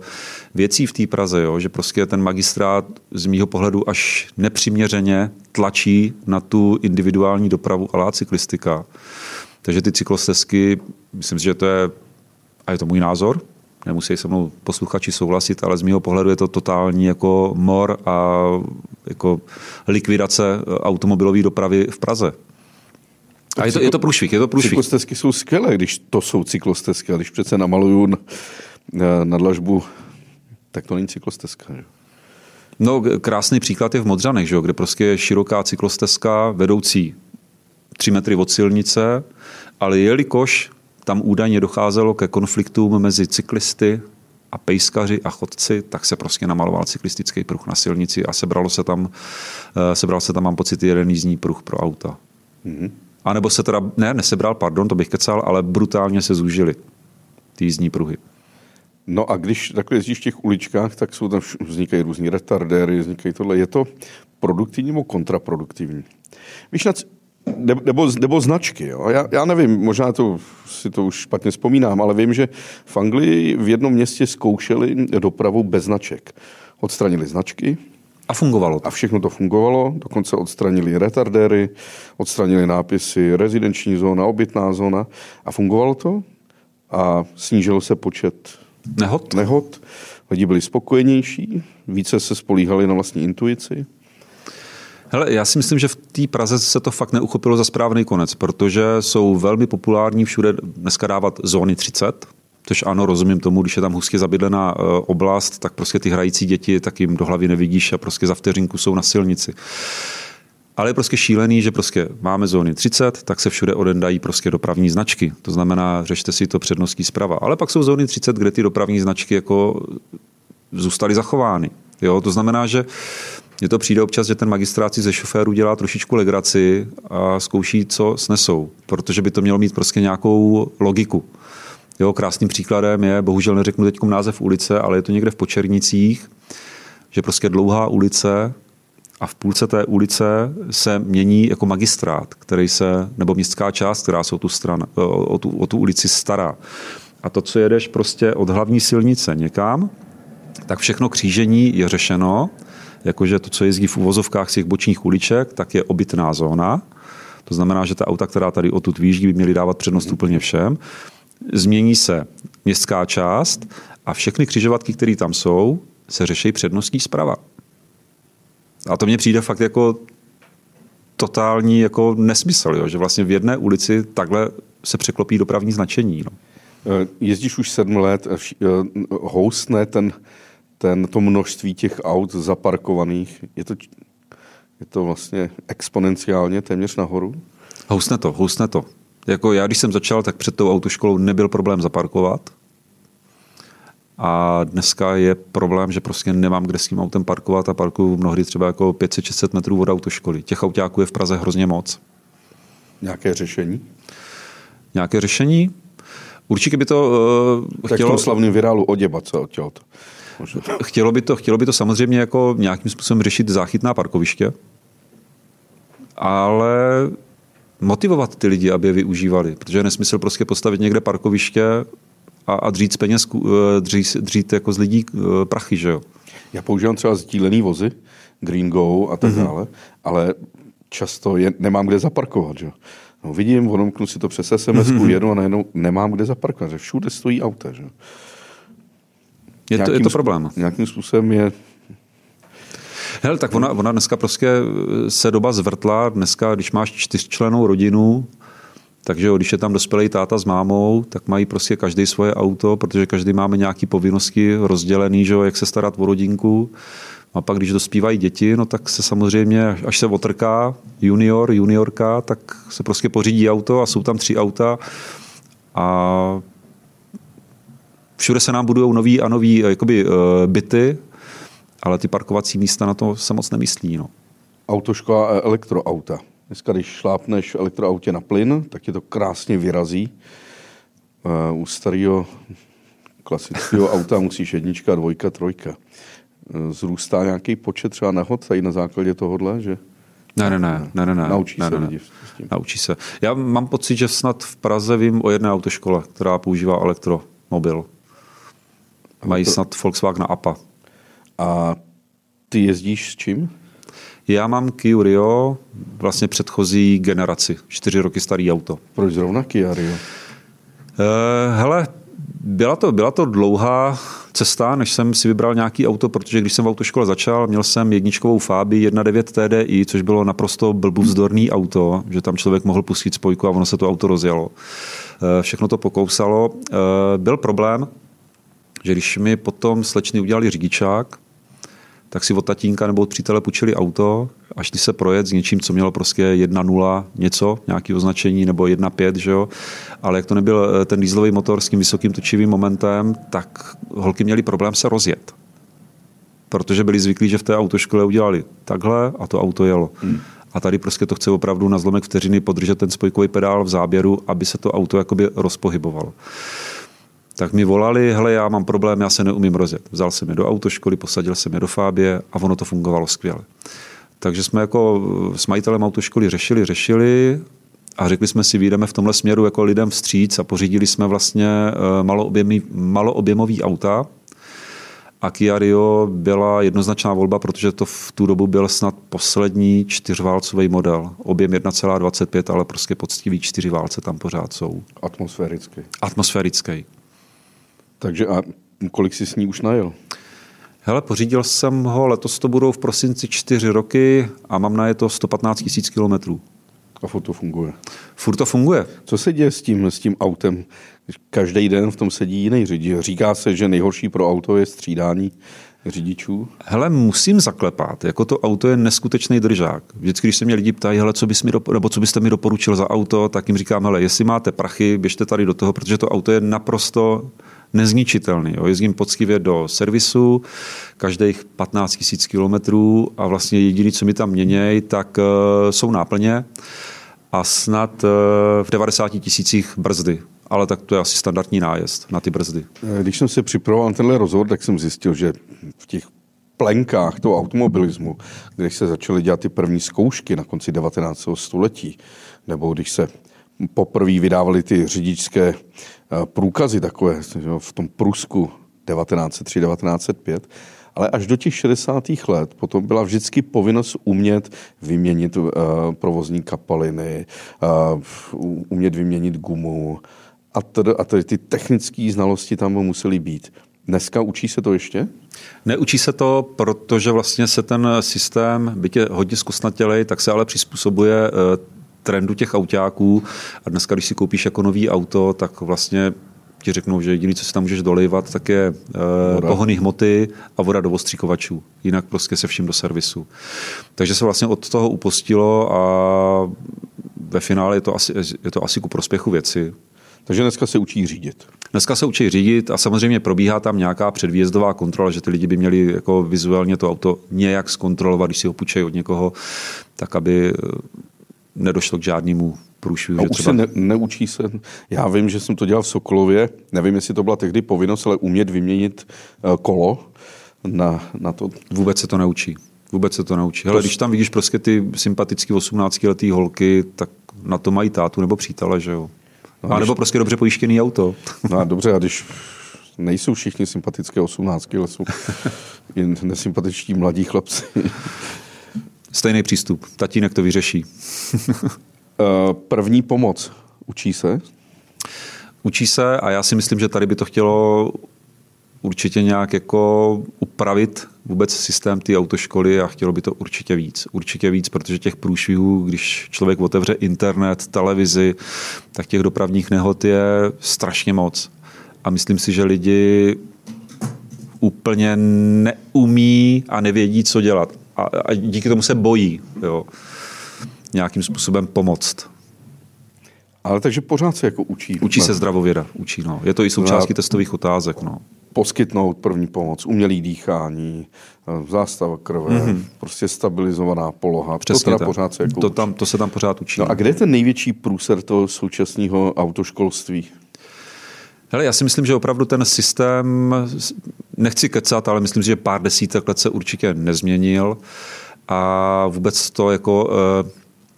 věcí v té Praze, jo? že prostě ten magistrát z mýho pohledu až nepřiměřeně tlačí na tu individuální dopravu a cyklistika. Takže ty cyklostezky, myslím si, že to je, a je to můj názor, nemusí se mnou posluchači souhlasit, ale z mého pohledu je to totální jako mor a jako likvidace automobilové dopravy v Praze. A je to, je to průšvih, je to průšvih. Cyklostezky jsou skvělé, když to jsou cyklostezky, a když přece namaluju na, na dlažbu, tak to není cyklostezka. Že? No, krásný příklad je v Modřanech, že? kde prostě je široká cyklostezka vedoucí tři metry od silnice, ale jelikož tam údajně docházelo ke konfliktům mezi cyklisty a pejskaři a chodci, tak se prostě namaloval cyklistický pruh na silnici a sebralo se tam, eh, sebral se tam, mám pocit, jeden jízdní pruh pro auta. Mm-hmm. A nebo se teda, ne, nesebral, pardon, to bych kecal, ale brutálně se zúžily ty jízdní pruhy. No a když takhle jezdíš v těch uličkách, tak jsou tam vznikají různí retardéry, vznikají tohle. Je to produktivní nebo kontraproduktivní? Víš, nebo, nebo značky. Jo. Já, já nevím, možná to, si to už špatně vzpomínám, ale vím, že v Anglii v jednom městě zkoušeli dopravu bez značek. Odstranili značky, a fungovalo to. A všechno to fungovalo, dokonce odstranili retardéry, odstranili nápisy rezidenční zóna, obytná zóna a fungovalo to a snížil se počet nehod. nehod. Lidi byli spokojenější, více se spolíhali na vlastní intuici. Hele, já si myslím, že v té Praze se to fakt neuchopilo za správný konec, protože jsou velmi populární všude dneska dávat zóny 30, Což ano, rozumím tomu, když je tam hustě zabydlená eh, oblast, tak prostě ty hrající děti tak jim do hlavy nevidíš a prostě za vteřinku jsou na silnici. Ale je prostě šílený, že prostě máme zóny 30, tak se všude odendají prostě dopravní značky. To znamená, řešte si to předností zprava. Ale pak jsou zóny 30, kde ty dopravní značky jako zůstaly zachovány. Jo, to znamená, že mně to přijde občas, že ten magistrát si ze šoféru dělá trošičku legraci a zkouší, co snesou, protože by to mělo mít prostě nějakou logiku. Jo, krásným příkladem je, bohužel neřeknu teď název ulice, ale je to někde v Počernicích, že prostě dlouhá ulice a v půlce té ulice se mění jako magistrát, který se, nebo městská část, která se o tu, stran, o tu, o tu ulici stará. A to, co jedeš prostě od hlavní silnice někam, tak všechno křížení je řešeno, jakože to, co jezdí v uvozovkách z těch bočních uliček, tak je obytná zóna. To znamená, že ta auta, která tady odtud výjíždí, by měly dávat přednost úplně všem změní se městská část a všechny křižovatky, které tam jsou, se řeší přednostní zprava. A to mně přijde fakt jako totální jako nesmysl, jo? že vlastně v jedné ulici takhle se překlopí dopravní značení. No. Jezdíš už sedm let, eh, houstne ten, ten, to množství těch aut zaparkovaných. Je to, je to vlastně exponenciálně téměř nahoru? Housne to, housne to. Jako já, když jsem začal, tak před tou autoškolou nebyl problém zaparkovat. A dneska je problém, že prostě nemám kde s tím autem parkovat a parkuju mnohdy třeba jako 500-600 metrů od autoškoly. Těch autáků je v Praze hrozně moc. Nějaké řešení? Nějaké řešení? Určitě by to uh, tak chtělo... slavný virálu oděbat se odtěl to. Chtělo by to, chtělo by to samozřejmě jako nějakým způsobem řešit záchytná parkoviště, ale motivovat ty lidi, aby je využívali. Protože je nesmysl prostě postavit někde parkoviště a, a dřít z peněz, eh, dřít, dřít jako z lidí eh, prachy, že jo. Já používám třeba sdílený vozy, Green Go a tak mm-hmm. dále, ale často je, nemám kde zaparkovat, že No, vidím, onomknu si to přes SMS, mm-hmm. jedu a najednou nemám kde zaparkovat, že všude stojí auta, že je to, je to problém. Nějakým způsobem je Hele, tak ona, ona dneska prostě se doba zvrtla. Dneska, když máš čtyřčlenou rodinu, takže když je tam dospělý táta s mámou, tak mají prostě každý svoje auto, protože každý máme nějaké povinnosti rozdělený, že, jak se starat o rodinku. A pak, když dospívají děti, no tak se samozřejmě, až se otrká junior, juniorka, tak se prostě pořídí auto a jsou tam tři auta a všude se nám budují nový a nový jakoby, byty, ale ty parkovací místa na to se moc nemyslí. No. Autoškola a elektroauta. Dneska, když šlápneš v elektroautě na plyn, tak tě to krásně vyrazí. U starého klasického auta musíš jednička, dvojka, trojka. Zrůstá nějaký počet třeba nehod tady na základě tohohle, že ne, ne, ne, ne, ne, ne. Naučí ne, se ne, lidi s tím. Naučí se. Já mám pocit, že snad v Praze vím o jedné autoškole, která používá elektromobil. Mají snad Volkswagen APA. A ty jezdíš s čím? Já mám Kia Rio, vlastně předchozí generaci, čtyři roky starý auto. Proč zrovna Kia Rio? Uh, hele, byla to, byla to dlouhá cesta, než jsem si vybral nějaký auto, protože když jsem v autoškole začal, měl jsem jedničkovou Fabii 1.9 TDI, což bylo naprosto blbůvzdorný auto, že tam člověk mohl pustit spojku a ono se to auto rozjelo. Eh, všechno to pokousalo. Eh, byl problém, že když mi potom slečny udělali řidičák, tak si od tatínka nebo od přítele půjčili auto a šli se projet s něčím, co mělo prostě 1.0 něco, nějaký označení, nebo 1.5, že jo. Ale jak to nebyl eh, ten dýzlový motor s tím vysokým točivým momentem, tak holky měly problém se rozjet. Protože byli zvyklí, že v té autoškole udělali takhle a to auto jelo. Hmm. A tady prostě to chce opravdu na zlomek vteřiny podržet ten spojkový pedál v záběru, aby se to auto jakoby rozpohybovalo tak mi volali, hele, já mám problém, já se neumím rozjet. Vzal jsem je do autoškoly, posadil jsem je do Fábě a ono to fungovalo skvěle. Takže jsme jako s majitelem autoškoly řešili, řešili a řekli jsme si, vyjdeme v tomhle směru jako lidem vstříc a pořídili jsme vlastně eh, maloobjemový, maloobjemový auta, a Kia Rio byla jednoznačná volba, protože to v tu dobu byl snad poslední čtyřválcový model. Objem 1,25, ale prostě poctivý čtyři válce tam pořád jsou. Atmosférický. Atmosférický. Takže a kolik jsi s ní už najel? Hele, pořídil jsem ho, letos to budou v prosinci čtyři roky a mám na je to 115 tisíc kilometrů. A furt to funguje. Furt to funguje. Co se děje s tím, s tím autem? Každý den v tom sedí jiný řidič. Říká se, že nejhorší pro auto je střídání řidičů? Hele, musím zaklepat. Jako to auto je neskutečný držák. Vždycky, když se mě lidi ptají, hele, co, bys mi dop- nebo co byste mi doporučil za auto, tak jim říkám, hele, jestli máte prachy, běžte tady do toho, protože to auto je naprosto nezničitelný. Jo. Jezdím poctivě do servisu, každých 15 000 kilometrů a vlastně jediný, co mi tam měněj, tak uh, jsou náplně a snad uh, v 90 tisících brzdy. Ale tak to je asi standardní nájezd na ty brzdy. Eh, když jsem se připravoval na tenhle rozhovor, tak jsem zjistil, že v těch plenkách toho automobilismu, když se začaly dělat ty první zkoušky na konci 19. století, nebo když se poprvé vydávali ty řidičské průkazy takové v tom Prusku 1903-1905, ale až do těch 60. let potom byla vždycky povinnost umět vyměnit uh, provozní kapaliny, uh, umět vyměnit gumu a, tedy, a tedy ty technické znalosti tam musely být. Dneska učí se to ještě? Neučí se to, protože vlastně se ten systém, byť je hodně zkusnatělej, tak se ale přizpůsobuje trendu těch autáků a dneska, když si koupíš jako nový auto, tak vlastně ti řeknou, že jediné, co si tam můžeš dolejvat, tak je uh, pohony hmoty a voda do ostříkovačů. Jinak prostě se vším do servisu. Takže se vlastně od toho upostilo a ve finále je to asi, je to asi ku prospěchu věci. Takže dneska se učí řídit. Dneska se učí řídit a samozřejmě probíhá tam nějaká předvýjezdová kontrola, že ty lidi by měli jako vizuálně to auto nějak zkontrolovat, když si ho půjčejí od někoho, tak aby nedošlo k žádnému průšvihu. A už třeba... se ne, neučí se. Já vím, že jsem to dělal v Sokolově. Nevím, jestli to byla tehdy povinnost, ale umět vyměnit eh, kolo na, na to. Vůbec se to neučí. Vůbec se to naučí. Hele, když tam vidíš prostě ty sympatické 18-letý holky, tak na to mají tátu nebo přítele, že jo. No, a nebo když... prostě dobře pojištěný auto. No a dobře, a když nejsou všichni sympatické 18, ale jsou nesympatičtí mladí chlapci. Stejný přístup. Tatínek to vyřeší. Eh, první pomoc. Učí se? Učí se a já si myslím, že tady by to chtělo určitě nějak jako upravit vůbec systém té autoškoly a chtělo by to určitě víc. Určitě víc, protože těch průšvihů, když člověk otevře internet, televizi, tak těch dopravních nehod je strašně moc. A myslím si, že lidi úplně neumí a nevědí, co dělat a, a díky tomu se bojí jo, nějakým způsobem pomoct. Ale takže pořád se jako učí. Učí se zdravověda, učí, no. Je to i součástí no, testových otázek, no. poskytnout první pomoc, umělý dýchání, eh, zástava krve, mm-hmm. prostě stabilizovaná poloha. Přesně to, tak. pořád se jako to, tam, to se tam pořád učí. No a kde je ten největší průser toho současného autoškolství? Hele, já si myslím, že opravdu ten systém, nechci kecat, ale myslím, že pár desítek let se určitě nezměnil a vůbec to jako e,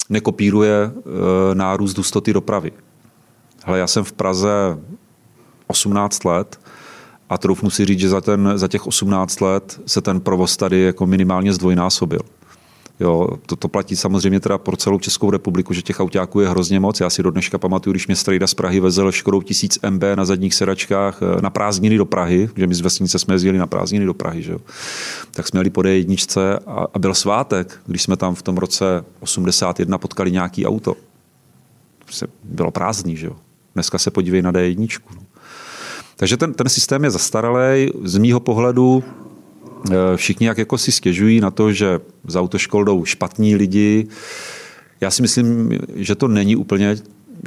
nekopíruje e, nárůst hustoty dopravy. Hele, já jsem v Praze 18 let a troufnu si říct, že za, ten, za těch 18 let se ten provoz tady jako minimálně zdvojnásobil. Jo, to, to platí samozřejmě teda pro celou Českou republiku, že těch autáků je hrozně moc. Já si do dneška pamatuju, když mě strejda z Prahy vezl Škodou 1000 MB na zadních sedačkách eh, na prázdniny do Prahy, že my z vesnice jsme jezdili na prázdniny do Prahy, že jo. tak jsme jeli po D1 a, a byl svátek, když jsme tam v tom roce 81 potkali nějaký auto. Bylo prázdný, že jo. Dneska se podívej na D1. No. Takže ten, ten systém je zastaralý. Z mýho pohledu všichni jak jako si stěžují na to, že z autoškol jdou špatní lidi. Já si myslím, že to není úplně,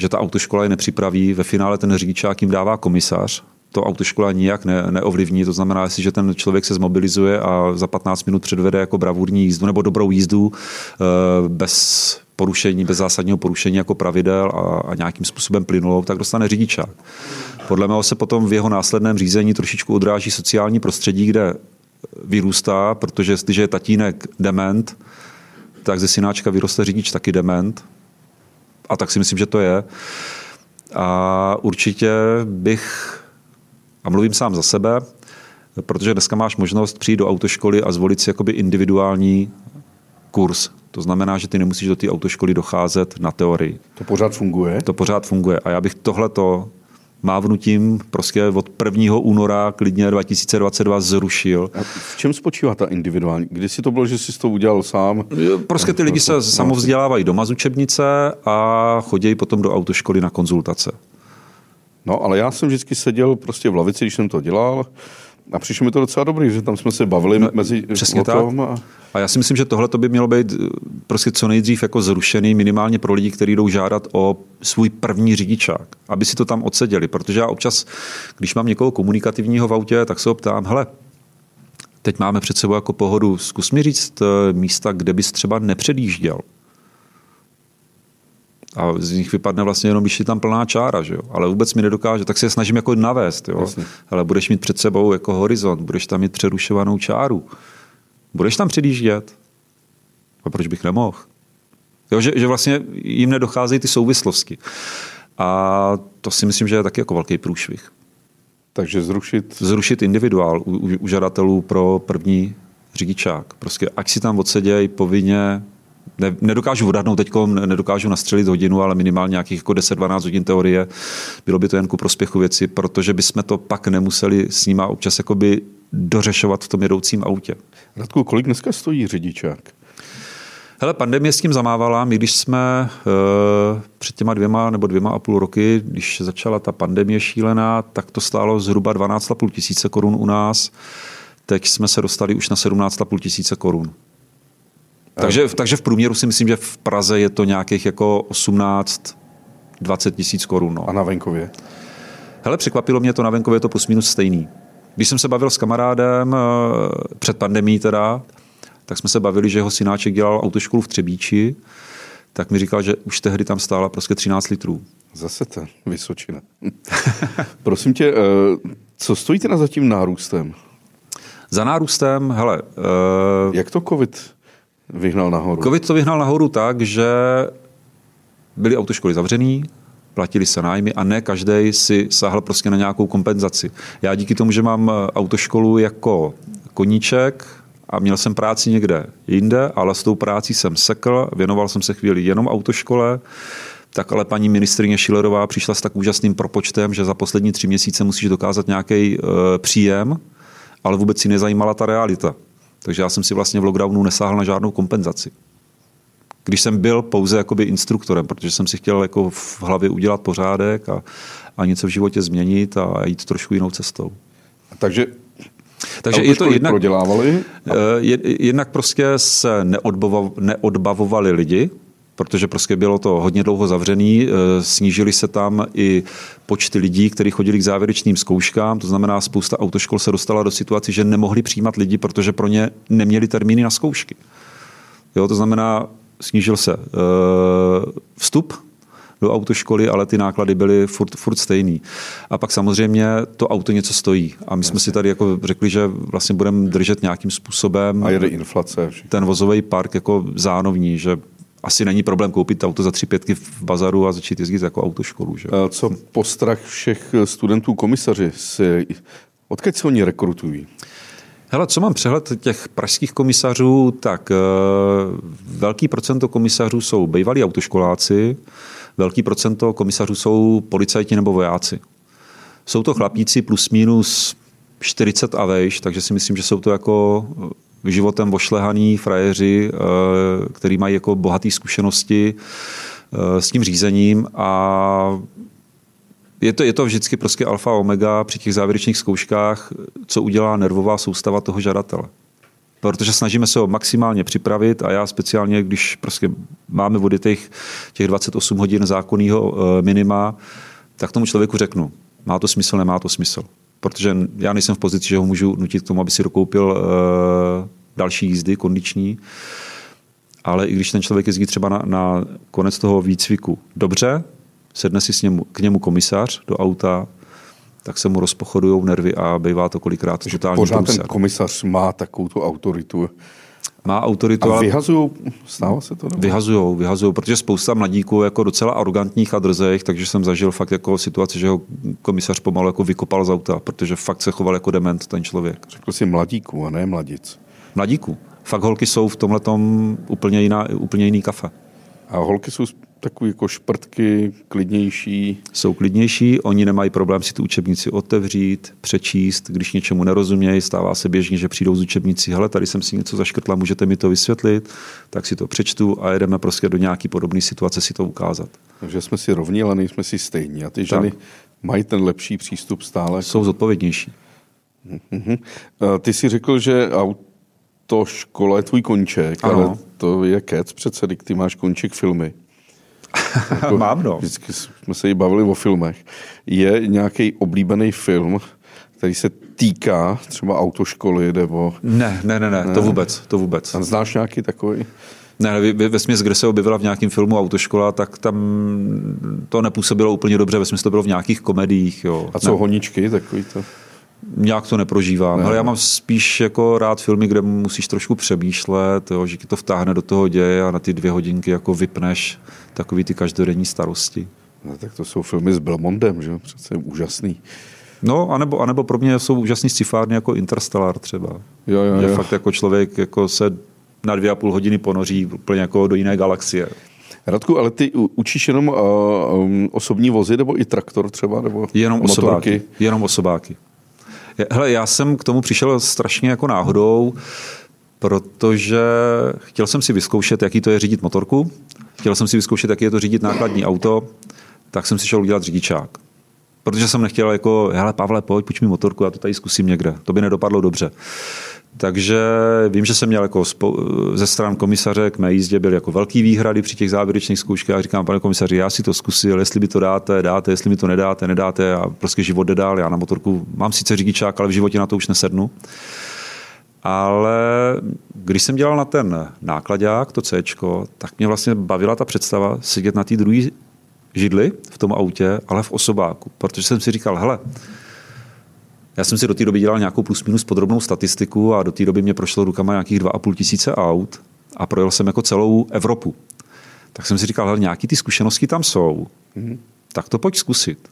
že ta autoškola je nepřipraví. Ve finále ten řidičák jim dává komisař, to autoškola nijak ne, neovlivní. To znamená, že ten člověk se zmobilizuje a za 15 minut předvede jako bravurní jízdu nebo dobrou jízdu eh, bez porušení, bez zásadního porušení jako pravidel a, a nějakým způsobem plynulou, tak dostane řidičák. Podle mého se potom v jeho následném řízení trošičku odráží sociální prostředí, kde vyrůstá, protože jestliže je tatínek dement, tak ze synáčka vyroste řidič taky dement. A tak si myslím, že to je. A určitě bych, a mluvím sám za sebe, protože dneska máš možnost přijít do autoškoly a zvolit si jakoby individuální kurz. To znamená, že ty nemusíš do té autoškoly docházet na teorii. To pořád funguje? To pořád funguje. A já bych tohleto mávnutím prostě od 1. února klidně 2022 zrušil. A v čem spočívá ta individuální? Kdy si to bylo, že jsi to udělal sám? Prostě ty lidi se samovzdělávají doma z učebnice a chodí potom do autoškoly na konzultace. No, ale já jsem vždycky seděl prostě v lavici, když jsem to dělal a přišlo mi to docela dobrý, že tam jsme se bavili no, mezi Přesně tak. A... a já si myslím, že tohle to by mělo být eh, prostě co nejdřív jako zrušený, minimálně pro lidi, kteří jdou žádat o svůj první řidičák, aby si to tam odseděli. Protože já občas, když mám někoho komunikativního v autě, tak se ho ptám, hele, teď máme před sebou jako pohodu, zkus mi říct eh, místa, kde bys třeba nepředjížděl a z nich vypadne vlastně jenom, když je tam plná čára, že jo? ale vůbec mi nedokáže, tak se je snažím jako navést. Jo? Ale budeš mít před sebou jako horizont, budeš tam mít přerušovanou čáru. Budeš tam předjíždět? A proč bych nemohl? Jo, že, že vlastně jim nedocházejí ty souvislosti. A to si myslím, že je taky jako velký průšvih. Takže zrušit? Zrušit individuál u, u žadatelů pro první řidičák. Prostě ať si tam odsedějí povinně ne, nedokážu odhadnout teď, nedokážu nastřelit hodinu, ale minimálně nějakých jako 10-12 hodin teorie. Bylo by to jen ku prospěchu věci, protože bychom to pak nemuseli s nima občas jakoby dořešovat v tom jedoucím autě. Radku, kolik dneska stojí řidičák? Hele, pandemie s tím zamávala. My, když jsme e, před těma dvěma nebo dvěma a půl roky, když začala ta pandemie šílená, tak to stálo zhruba 12,5 tisíce korun u nás. Teď jsme se dostali už na 17,5 tisíce korun. Takže, takže v průměru si myslím, že v Praze je to nějakých jako 18, 20 tisíc korun. No. A na venkově? Hele, překvapilo mě to, na venkově je to plus minus stejný. Když jsem se bavil s kamarádem eh, před pandemí teda, tak jsme se bavili, že jeho synáček dělal autoškolu v Třebíči, tak mi říkal, že už tehdy tam stála prostě 13 litrů. Zase to, Vysočina. Prosím tě, eh, co stojíte na zatím nárůstem? Za nárůstem, hele... Uh... Jak to covid vyhnal nahoru? Covid to vyhnal nahoru tak, že byly autoškoly zavřený, platili se nájmy a ne každý si sáhl prostě na nějakou kompenzaci. Já díky tomu, že mám eh, autoškolu jako koníček a měl jsem práci někde jinde, ale s tou prácí jsem sekl, věnoval jsem se chvíli jenom autoškole, tak ale paní ministrině Šilerová přišla s tak úžasným propočtem, že za poslední tři měsíce musíš dokázat nějaký e, příjem, ale vůbec si nezajímala ta realita. Takže já jsem si vlastně v lockdownu nesáhl na žádnou kompenzaci. Když jsem byl pouze jakoby instruktorem, protože jsem si chtěl jako v hlavě udělat pořádek a, a něco v životě změnit a jít trošku jinou cestou. Takže takže je to jednak, prodělávali? Eh, jednak prostě se neodbavovali lidi, protože prostě bylo to hodně dlouho zavřený, eh, snížily se tam i počty lidí, kteří chodili k závěrečným zkouškám, to znamená, spousta autoškol se dostala do situace, že nemohli přijímat lidi, protože pro ně neměli termíny na zkoušky. Jo, to znamená, snížil se eh, vstup do autoškoly, ale ty náklady byly furt, furt stejný. A pak samozřejmě to auto něco stojí. A my jsme si tady jako řekli, že vlastně budeme držet nějakým způsobem a jede inflace. ten vozový park jako zánovní, že asi není problém koupit auto za tři pětky v bazaru a začít jezdit jako autoškolu. Že? A co postrach všech studentů komisaři? Si, odkud se oni rekrutují? Hele, co mám přehled těch pražských komisařů, tak uh, velký procento komisařů jsou bývalí autoškoláci, velký procento komisařů jsou policajti nebo vojáci. Jsou to chlapíci plus minus 40 a vejš, takže si myslím, že jsou to jako životem ošlehaný frajeři, uh, který mají jako bohaté zkušenosti uh, s tím řízením a je to, je to vždycky prostě alfa omega při těch závěrečných zkouškách, co udělá nervová soustava toho žadatele. Protože snažíme se ho maximálně připravit a já speciálně, když prostě máme vody těch, těch 28 hodin zákonného eh, minima, tak tomu člověku řeknu, má to smysl, nemá to smysl. Protože já nejsem v pozici, že ho můžu nutit k tomu, aby si dokoupil uh, další jízdy kondiční, ale i když ten člověk jezdí třeba na, na konec toho výcviku dobře, sedne si s němu, k němu komisař do auta, tak se mu rozpochodují nervy a bývá to kolikrát totální Pořád ten komisař má takovou tu autoritu. Má autoritu. A vyhazují, stává se to? Nebo? Vyhazují, vyhazují, protože spousta mladíků jako docela arrogantních a drzech, takže jsem zažil fakt jako situaci, že ho komisař pomalu jako vykopal z auta, protože fakt se choval jako dement ten člověk. Řekl si mladíků a ne mladic. Mladíků. Fakt holky jsou v tomhle úplně, jiná, úplně jiný kafe. A holky jsou takový jako šprtky, klidnější. Jsou klidnější, oni nemají problém si tu učebnici otevřít, přečíst, když něčemu nerozumějí, stává se běžně, že přijdou z učebnici, hele, tady jsem si něco zaškrtla, můžete mi to vysvětlit, tak si to přečtu a jedeme prostě do nějaký podobné situace si to ukázat. Takže jsme si rovní, ale nejsme si stejní. A ty ženy tak. mají ten lepší přístup stále. Jsou zodpovědnější. Mm-hmm. Ty si řekl, že to škola je tvůj konček, ano. ale to je kec přece, ty máš konček filmy. jako, Mám, no. Vždycky jsme se jí bavili o filmech. Je nějaký oblíbený film, který se týká třeba autoškoly nebo... Ne, ne, ne, ne, ne. to vůbec, to vůbec. A znáš nějaký takový? Ne, ve, ve smyslu, kde se objevila v nějakém filmu Autoškola, tak tam to nepůsobilo úplně dobře, ve smyslu to bylo v nějakých komediích. Jo. A co ne. honičky, takový to? Nějak to neprožívám. Ne. Ale já mám spíš jako rád filmy, kde musíš trošku přemýšlet, jo, že ti to vtáhne do toho děje a na ty dvě hodinky jako vypneš takový ty každodenní starosti. No, tak to jsou filmy s Belmondem, že? Přece úžasný. No, anebo, anebo pro mě jsou úžasný scifárny jako Interstellar třeba. Jo, jo, že jo. fakt jako člověk jako se na dvě a půl hodiny ponoří úplně jako do jiné galaxie. Radku, ale ty učíš jenom uh, um, osobní vozy nebo i traktor třeba? Nebo jenom motorky? osobáky. Jenom osobáky. Hele, já jsem k tomu přišel strašně jako náhodou, protože chtěl jsem si vyzkoušet, jaký to je řídit motorku, chtěl jsem si vyzkoušet, jaký je to řídit nákladní auto, tak jsem si šel udělat řidičák. Protože jsem nechtěl jako, hele Pavle, pojď, půjč mi motorku, já to tady zkusím někde. To by nedopadlo dobře. Takže vím, že jsem měl jako ze stran komisaře k mé jízdě byly jako velký výhrady při těch závěrečných zkouškách. Říkám, pane komisaři, já si to zkusil, jestli by to dáte, dáte, jestli mi to nedáte, nedáte a prostě život jde dál. Já na motorku mám sice řidičák, ale v životě na to už nesednu. Ale když jsem dělal na ten nákladák, to C, tak mě vlastně bavila ta představa sedět na té druhé židli v tom autě, ale v osobáku. Protože jsem si říkal, hele, já jsem si do té doby dělal nějakou plus minus podrobnou statistiku a do té doby mě prošlo rukama nějakých 2,5 tisíce aut a projel jsem jako celou Evropu. Tak jsem si říkal, hele, nějaký ty zkušenosti tam jsou, mm-hmm. tak to pojď zkusit.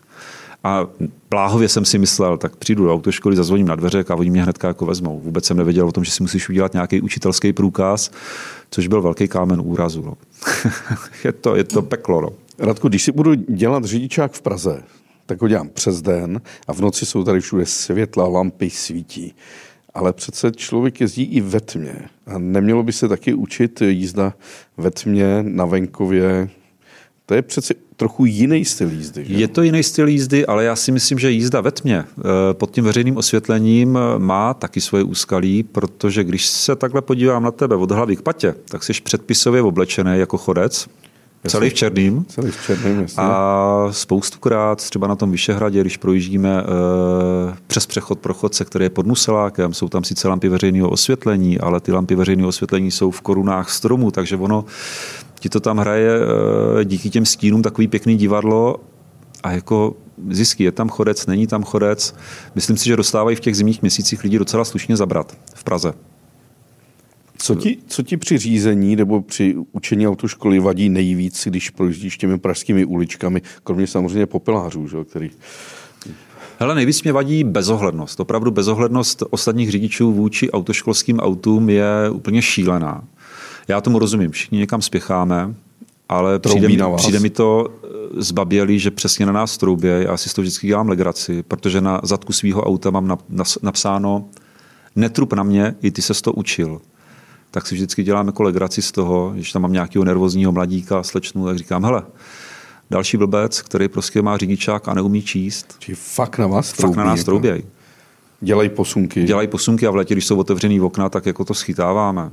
A bláhově jsem si myslel, tak přijdu do autoškoly, zazvoním na dveře a oni mě hnedka jako vezmou. Vůbec jsem nevěděl o tom, že si musíš udělat nějaký učitelský průkaz, což byl velký kámen úrazu. No. je, to, je to peklo. No. Radku, když si budu dělat řidičák v Praze, tak ho dělám přes den a v noci jsou tady všude světla, lampy svítí. Ale přece člověk jezdí i ve tmě. A nemělo by se taky učit jízda ve tmě, na venkově. To je přece trochu jiný styl jízdy. Že? Je to jiný styl jízdy, ale já si myslím, že jízda ve tmě eh, pod tím veřejným osvětlením eh, má taky svoje úskalí, protože když se takhle podívám na tebe od hlavy k patě, tak jsi předpisově oblečený jako chodec, Celý v černým. Celý v černým, jasně. A spoustukrát třeba na tom Vyšehradě, když projíždíme e, přes přechod pro chodce, který je pod Muselákem, jsou tam sice lampy veřejného osvětlení, ale ty lampy veřejného osvětlení jsou v korunách stromů, takže ono ti to tam hraje e, díky těm stínům takový pěkný divadlo a jako zisky, je tam chodec, není tam chodec. Myslím si, že dostávají v těch zimních měsících lidi docela slušně zabrat v Praze. Co ti, co ti při řízení nebo při učení autoškoly vadí nejvíc, když projíždíš těmi pražskými uličkami, kromě samozřejmě popelářů, že, který... Hele, nejvíc mě vadí bezohlednost. Opravdu bezohlednost ostatních řidičů vůči autoškolským autům je úplně šílená. Já tomu rozumím, všichni někam spěcháme, ale přijde mi, přijde mi to eh, zbabělý, že přesně na nás troubě. Já si to vždycky dělám legraci, protože na zadku svého auta mám napsáno netrup na mě, i ty se to učil tak si vždycky dělám jako legraci z toho, když tam mám nějakého nervózního mladíka, slečnu, tak říkám, hele, další blbec, který prostě má řidičák a neumí číst. Či fakt na vás troubí. Fakt na nás jako. trouběj. Dělají posunky. Dělají posunky a v letě, když jsou otevřený okna, tak jako to schytáváme.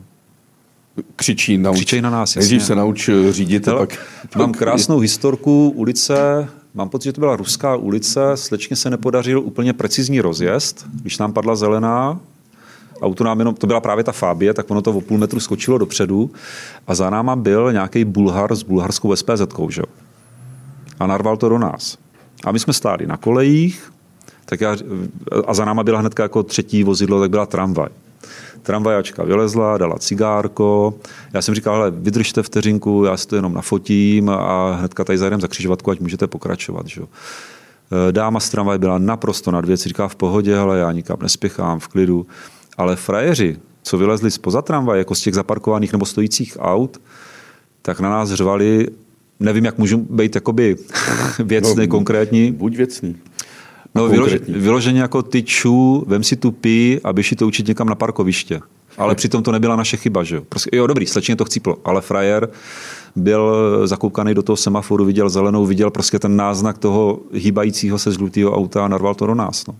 Křičí, nauč. Křičej na nás, Nejdřív se nauč řídit Hele, pak... Mám krásnou historku ulice, mám pocit, že to byla ruská ulice, slečně se nepodařil úplně precizní rozjezd, když nám padla zelená, auto nám jenom, to byla právě ta Fabie, tak ono to o půl metru skočilo dopředu a za náma byl nějaký Bulhar s bulharskou SPZ, že? A narval to do nás. A my jsme stáli na kolejích, tak já, a za náma byla hnedka jako třetí vozidlo, tak byla tramvaj. Tramvajačka vylezla, dala cigárko. Já jsem říkal, ale vydržte vteřinku, já si to jenom nafotím a hnedka tady zajdem za křižovatku, ať můžete pokračovat. Že? Dáma z tramvaj byla naprosto nad věc, říká v pohodě, ale já nikam nespěchám, v klidu. Ale frajeři, co vylezli spoza tramvaje, jako z těch zaparkovaných nebo stojících aut, tak na nás řvali, nevím, jak můžu být jakoby věcný, no, konkrétní. Buď věcný. No, vylož, vyloženě jako ty čů, vem si tu pí a běž si to učit někam na parkoviště. Ale přitom to nebyla naše chyba, že jo? Prostě, jo, dobrý, slečně to chcíplo, ale frajer byl zakoukaný do toho semaforu, viděl zelenou, viděl prostě ten náznak toho hýbajícího se žlutého auta a narval to do nás. No.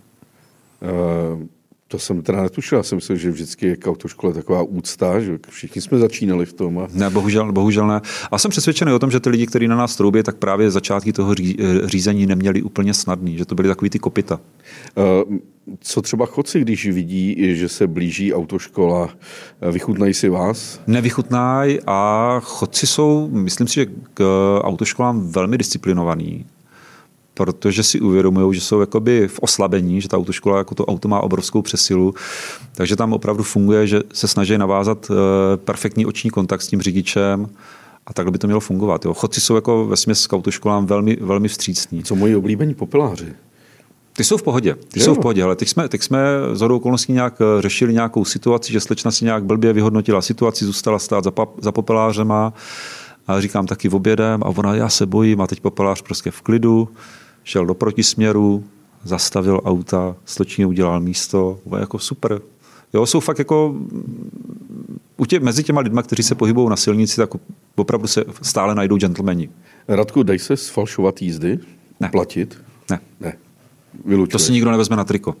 Uh, to jsem teda netušil, já jsem myslel, že vždycky je k autoškole taková úcta, že všichni jsme začínali v tom. A... Ne, bohužel, bohužel ne. A jsem přesvědčený o tom, že ty lidi, kteří na nás troubí, tak právě začátky toho řízení neměli úplně snadný, že to byly takový ty kopita. Uh, co třeba chodci, když vidí, že se blíží autoškola, vychutnají si vás? Nevychutnají a chodci jsou, myslím si, že k autoškolám velmi disciplinovaní protože si uvědomují, že jsou jakoby v oslabení, že ta autoškola jako to auto má obrovskou přesilu, takže tam opravdu funguje, že se snaží navázat eh, perfektní oční kontakt s tím řidičem, a takhle by to mělo fungovat. Jo. Chodci jsou jako ve směs k autoškolám velmi, velmi vstřícní. Co moji oblíbení popeláři? Ty jsou v pohodě. Ty jo. jsou v pohodě, ale teď jsme, teď jsme z hodou okolností nějak eh, řešili nějakou situaci, že slečna si nějak blbě vyhodnotila situaci, zůstala stát za, pap, za popelářema a říkám taky v obědem a ona, já se bojím a teď popelář prostě v klidu šel do protisměru, zastavil auta, stočně udělal místo, jako super. Jo, jsou fakt jako u tě, mezi těma lidma, kteří se pohybují na silnici, tak opravdu se stále najdou gentlemani. Radku, dej se sfalšovat jízdy? Ne. Platit? Ne. Ne. To si nikdo nevezme na triko.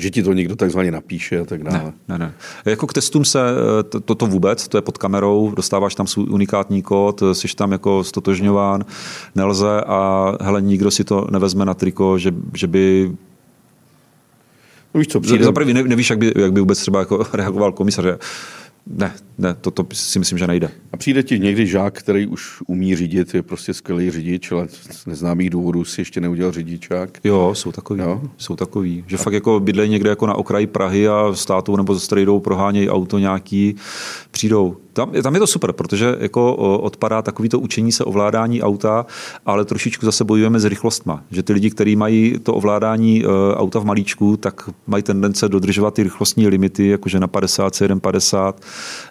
Že ti to někdo takzvaně napíše a tak dále. Ne, ne, ne. Jako k testům se toto to vůbec, to je pod kamerou, dostáváš tam svůj unikátní kód, jsi tam jako stotožňován, nelze a hele, nikdo si to nevezme na triko, že, že by No víš co, přijde... Za prvý nevíš, jak by, jak by vůbec třeba jako reagoval komisař. Ne, ne, to, to si myslím, že nejde. A přijde ti někdy žák, který už umí řídit, je prostě skvělý řidič, ale z neznámých důvodů si ještě neudělal řidičák? Jo, jsou takový. Jo? Jsou takový. Že a... fakt jako bydlejí někde jako na okraji Prahy a státu nebo ze strejdou prohánějí auto nějaký, přijdou tam, tam je to super, protože jako odpadá takovýto učení se ovládání auta, ale trošičku zase bojujeme s rychlostma. Že ty lidi, kteří mají to ovládání e, auta v malíčku, tak mají tendence dodržovat ty rychlostní limity, jakože na 50, 50,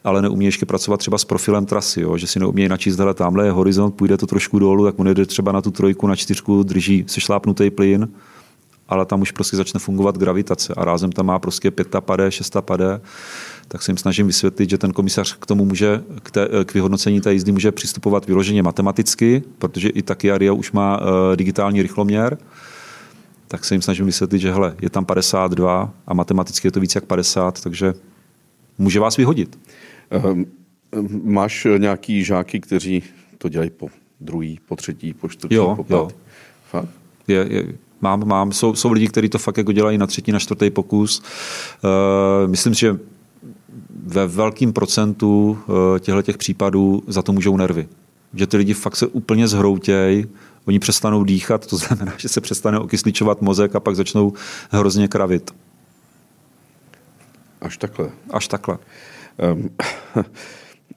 ale neumí ještě pracovat třeba s profilem trasy, jo? že si neumí načíst, hele, tamhle je horizont, půjde to trošku dolů, tak on jde třeba na tu trojku, na čtyřku, drží sešlápnutý plyn, ale tam už prostě začne fungovat gravitace a rázem tam má prostě pěta pade, šesta pade tak se jim snažím vysvětlit, že ten komisař k tomu může, k, té, k vyhodnocení té jízdy může přistupovat vyloženě matematicky, protože i taky Aria už má uh, digitální rychloměr, tak se jim snažím vysvětlit, že hele, je tam 52 a matematicky je to víc jak 50, takže může vás vyhodit. Um, máš nějaký žáky, kteří to dělají po druhý, po třetí, po čtvrtý, Jo, po jo. pátý. Fakt? Je, je, mám, mám. Jsou, jsou lidi, kteří to fakt jako dělají na třetí, na čtvrtý pokus. Uh, myslím si, že ve velkém procentu uh, těchto těch případů za to můžou nervy. Že ty lidi fakt se úplně zhroutějí, oni přestanou dýchat, to znamená, že se přestane okysličovat mozek a pak začnou hrozně kravit. Až takhle. Až takhle. Ehm,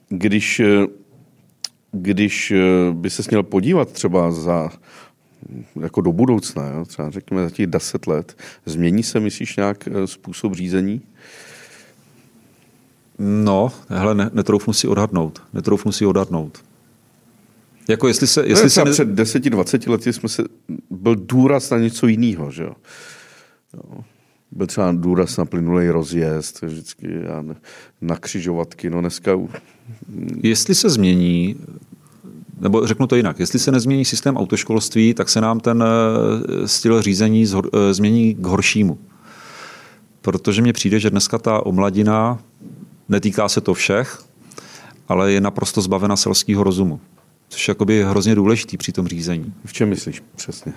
Když, eh, když eh, by se měl podívat třeba za jako do budoucna, jo, třeba řekněme za těch 10 let, změní se, myslíš, nějak eh, způsob řízení? No, hele, ne, netroufnu si odhadnout. Netroufnu si odhadnout. Jako jestli se... Jestli Jestli se ne... Před 10-20 lety jsme se, byl důraz na něco jiného, že jo. Jo. Byl třeba důraz na plynulej rozjezd, vždycky já ne, na křižovatky, no dneska Jestli se změní, nebo řeknu to jinak, jestli se nezmění systém autoškolství, tak se nám ten eh, styl řízení zhor, eh, změní k horšímu. Protože mně přijde, že dneska ta omladina, netýká se to všech, ale je naprosto zbavena selského rozumu. Což je jakoby hrozně důležitý při tom řízení. v čem myslíš přesně?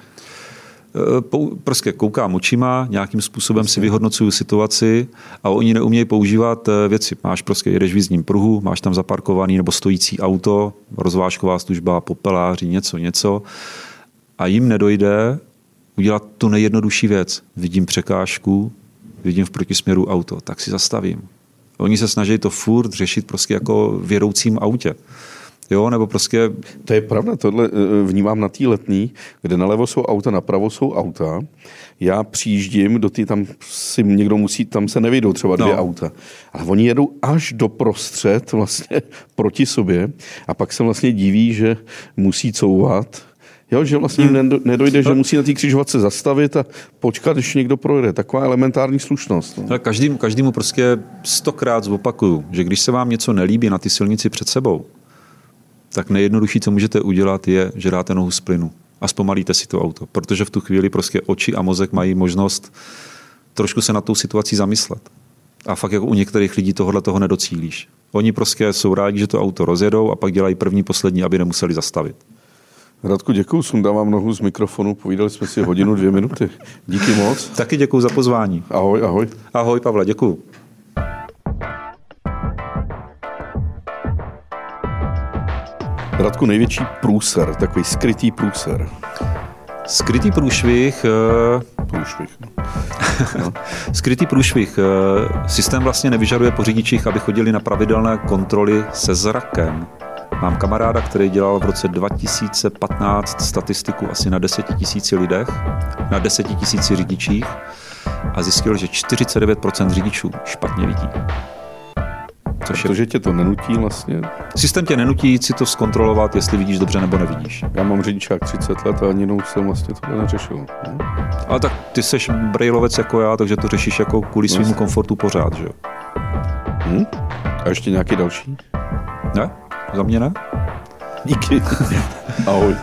Pou- Prostě koukám očima, nějakým způsobem si vyhodnocuju situaci a oni neumějí používat eh, věci. Máš prostě, jedeš v jízdním pruhu, máš tam zaparkovaný nebo stojící auto, rozvážková služba, popeláři, něco, něco a jim nedojde udělat tu nejjednodušší věc. Vidím překážku, vidím v protisměru auto, tak si zastavím. Oni se snaží to furt řešit prostě jako v jedoucím autě. Jo, nebo prostě To je pravda, tohle eh, vnímám na té letní, kde nalevo jsou auta, napravo jsou auta. Já přijíždím do ty, tam si někdo musí, tam se nevyjdou třeba dvě No. auta. Ale oni jedou až do prostřed vlastně proti sobě a pak se vlastně diví, že musí couvat. Jo, že vlastně nendo- nedojde, že musí na té křižovatce zastavit a počkat, když někdo projede. Taková elementární slušnost. No. Každým, každému prostě stokrát zopakuju, že když se vám něco nelíbí na ty silnici před sebou, tak nejjednodušší, co můžete udělat, je, že dáte nohu z plynu a zpomalíte si to auto, protože v tu chvíli prostě oči a mozek mají možnost trošku se na tou situací zamyslet. A fakt jako u některých lidí tohle toho nedocílíš. Oni prostě jsou rádi, že to auto rozjedou a pak dělají první, poslední, aby nemuseli zastavit. Radku, děkuji, sundávám nohu z mikrofonu, povídali jsme si hodinu, dvě minuty. Díky moc. Taky děkuji za pozvání. Ahoj, ahoj. Ahoj Pavle, děkuji. Radku, největší průser, takový skrytý průser. Skrytý průšvih, eh, Průšvih. No. Skrytý průšvih. Eh, Systém vlastně nevyžaduje po řidičích, aby chodili na pravidelné kontroly se zrakem. Mám kamaráda, který dělal v roce 2015 statistiku asi na 10 tisíci lidech, na 10 tisíci řidičích a zjistil, že 49% řidičů špatně vidí. Což je... Protože tě to nenutí vlastně. Systém tě nenutí si to zkontrolovat, jestli vidíš dobře nebo nevidíš. Já mám řidičák 30 let a ani jednou jsem vlastně tohle neřešil. No. Ale tak ty seš brailovec jako já, takže to řešíš jako kvůli svýmu komfortu pořád, že jo? Hm? A ještě nějaký další? Ne? Za mě ne? Díky. Ahoj.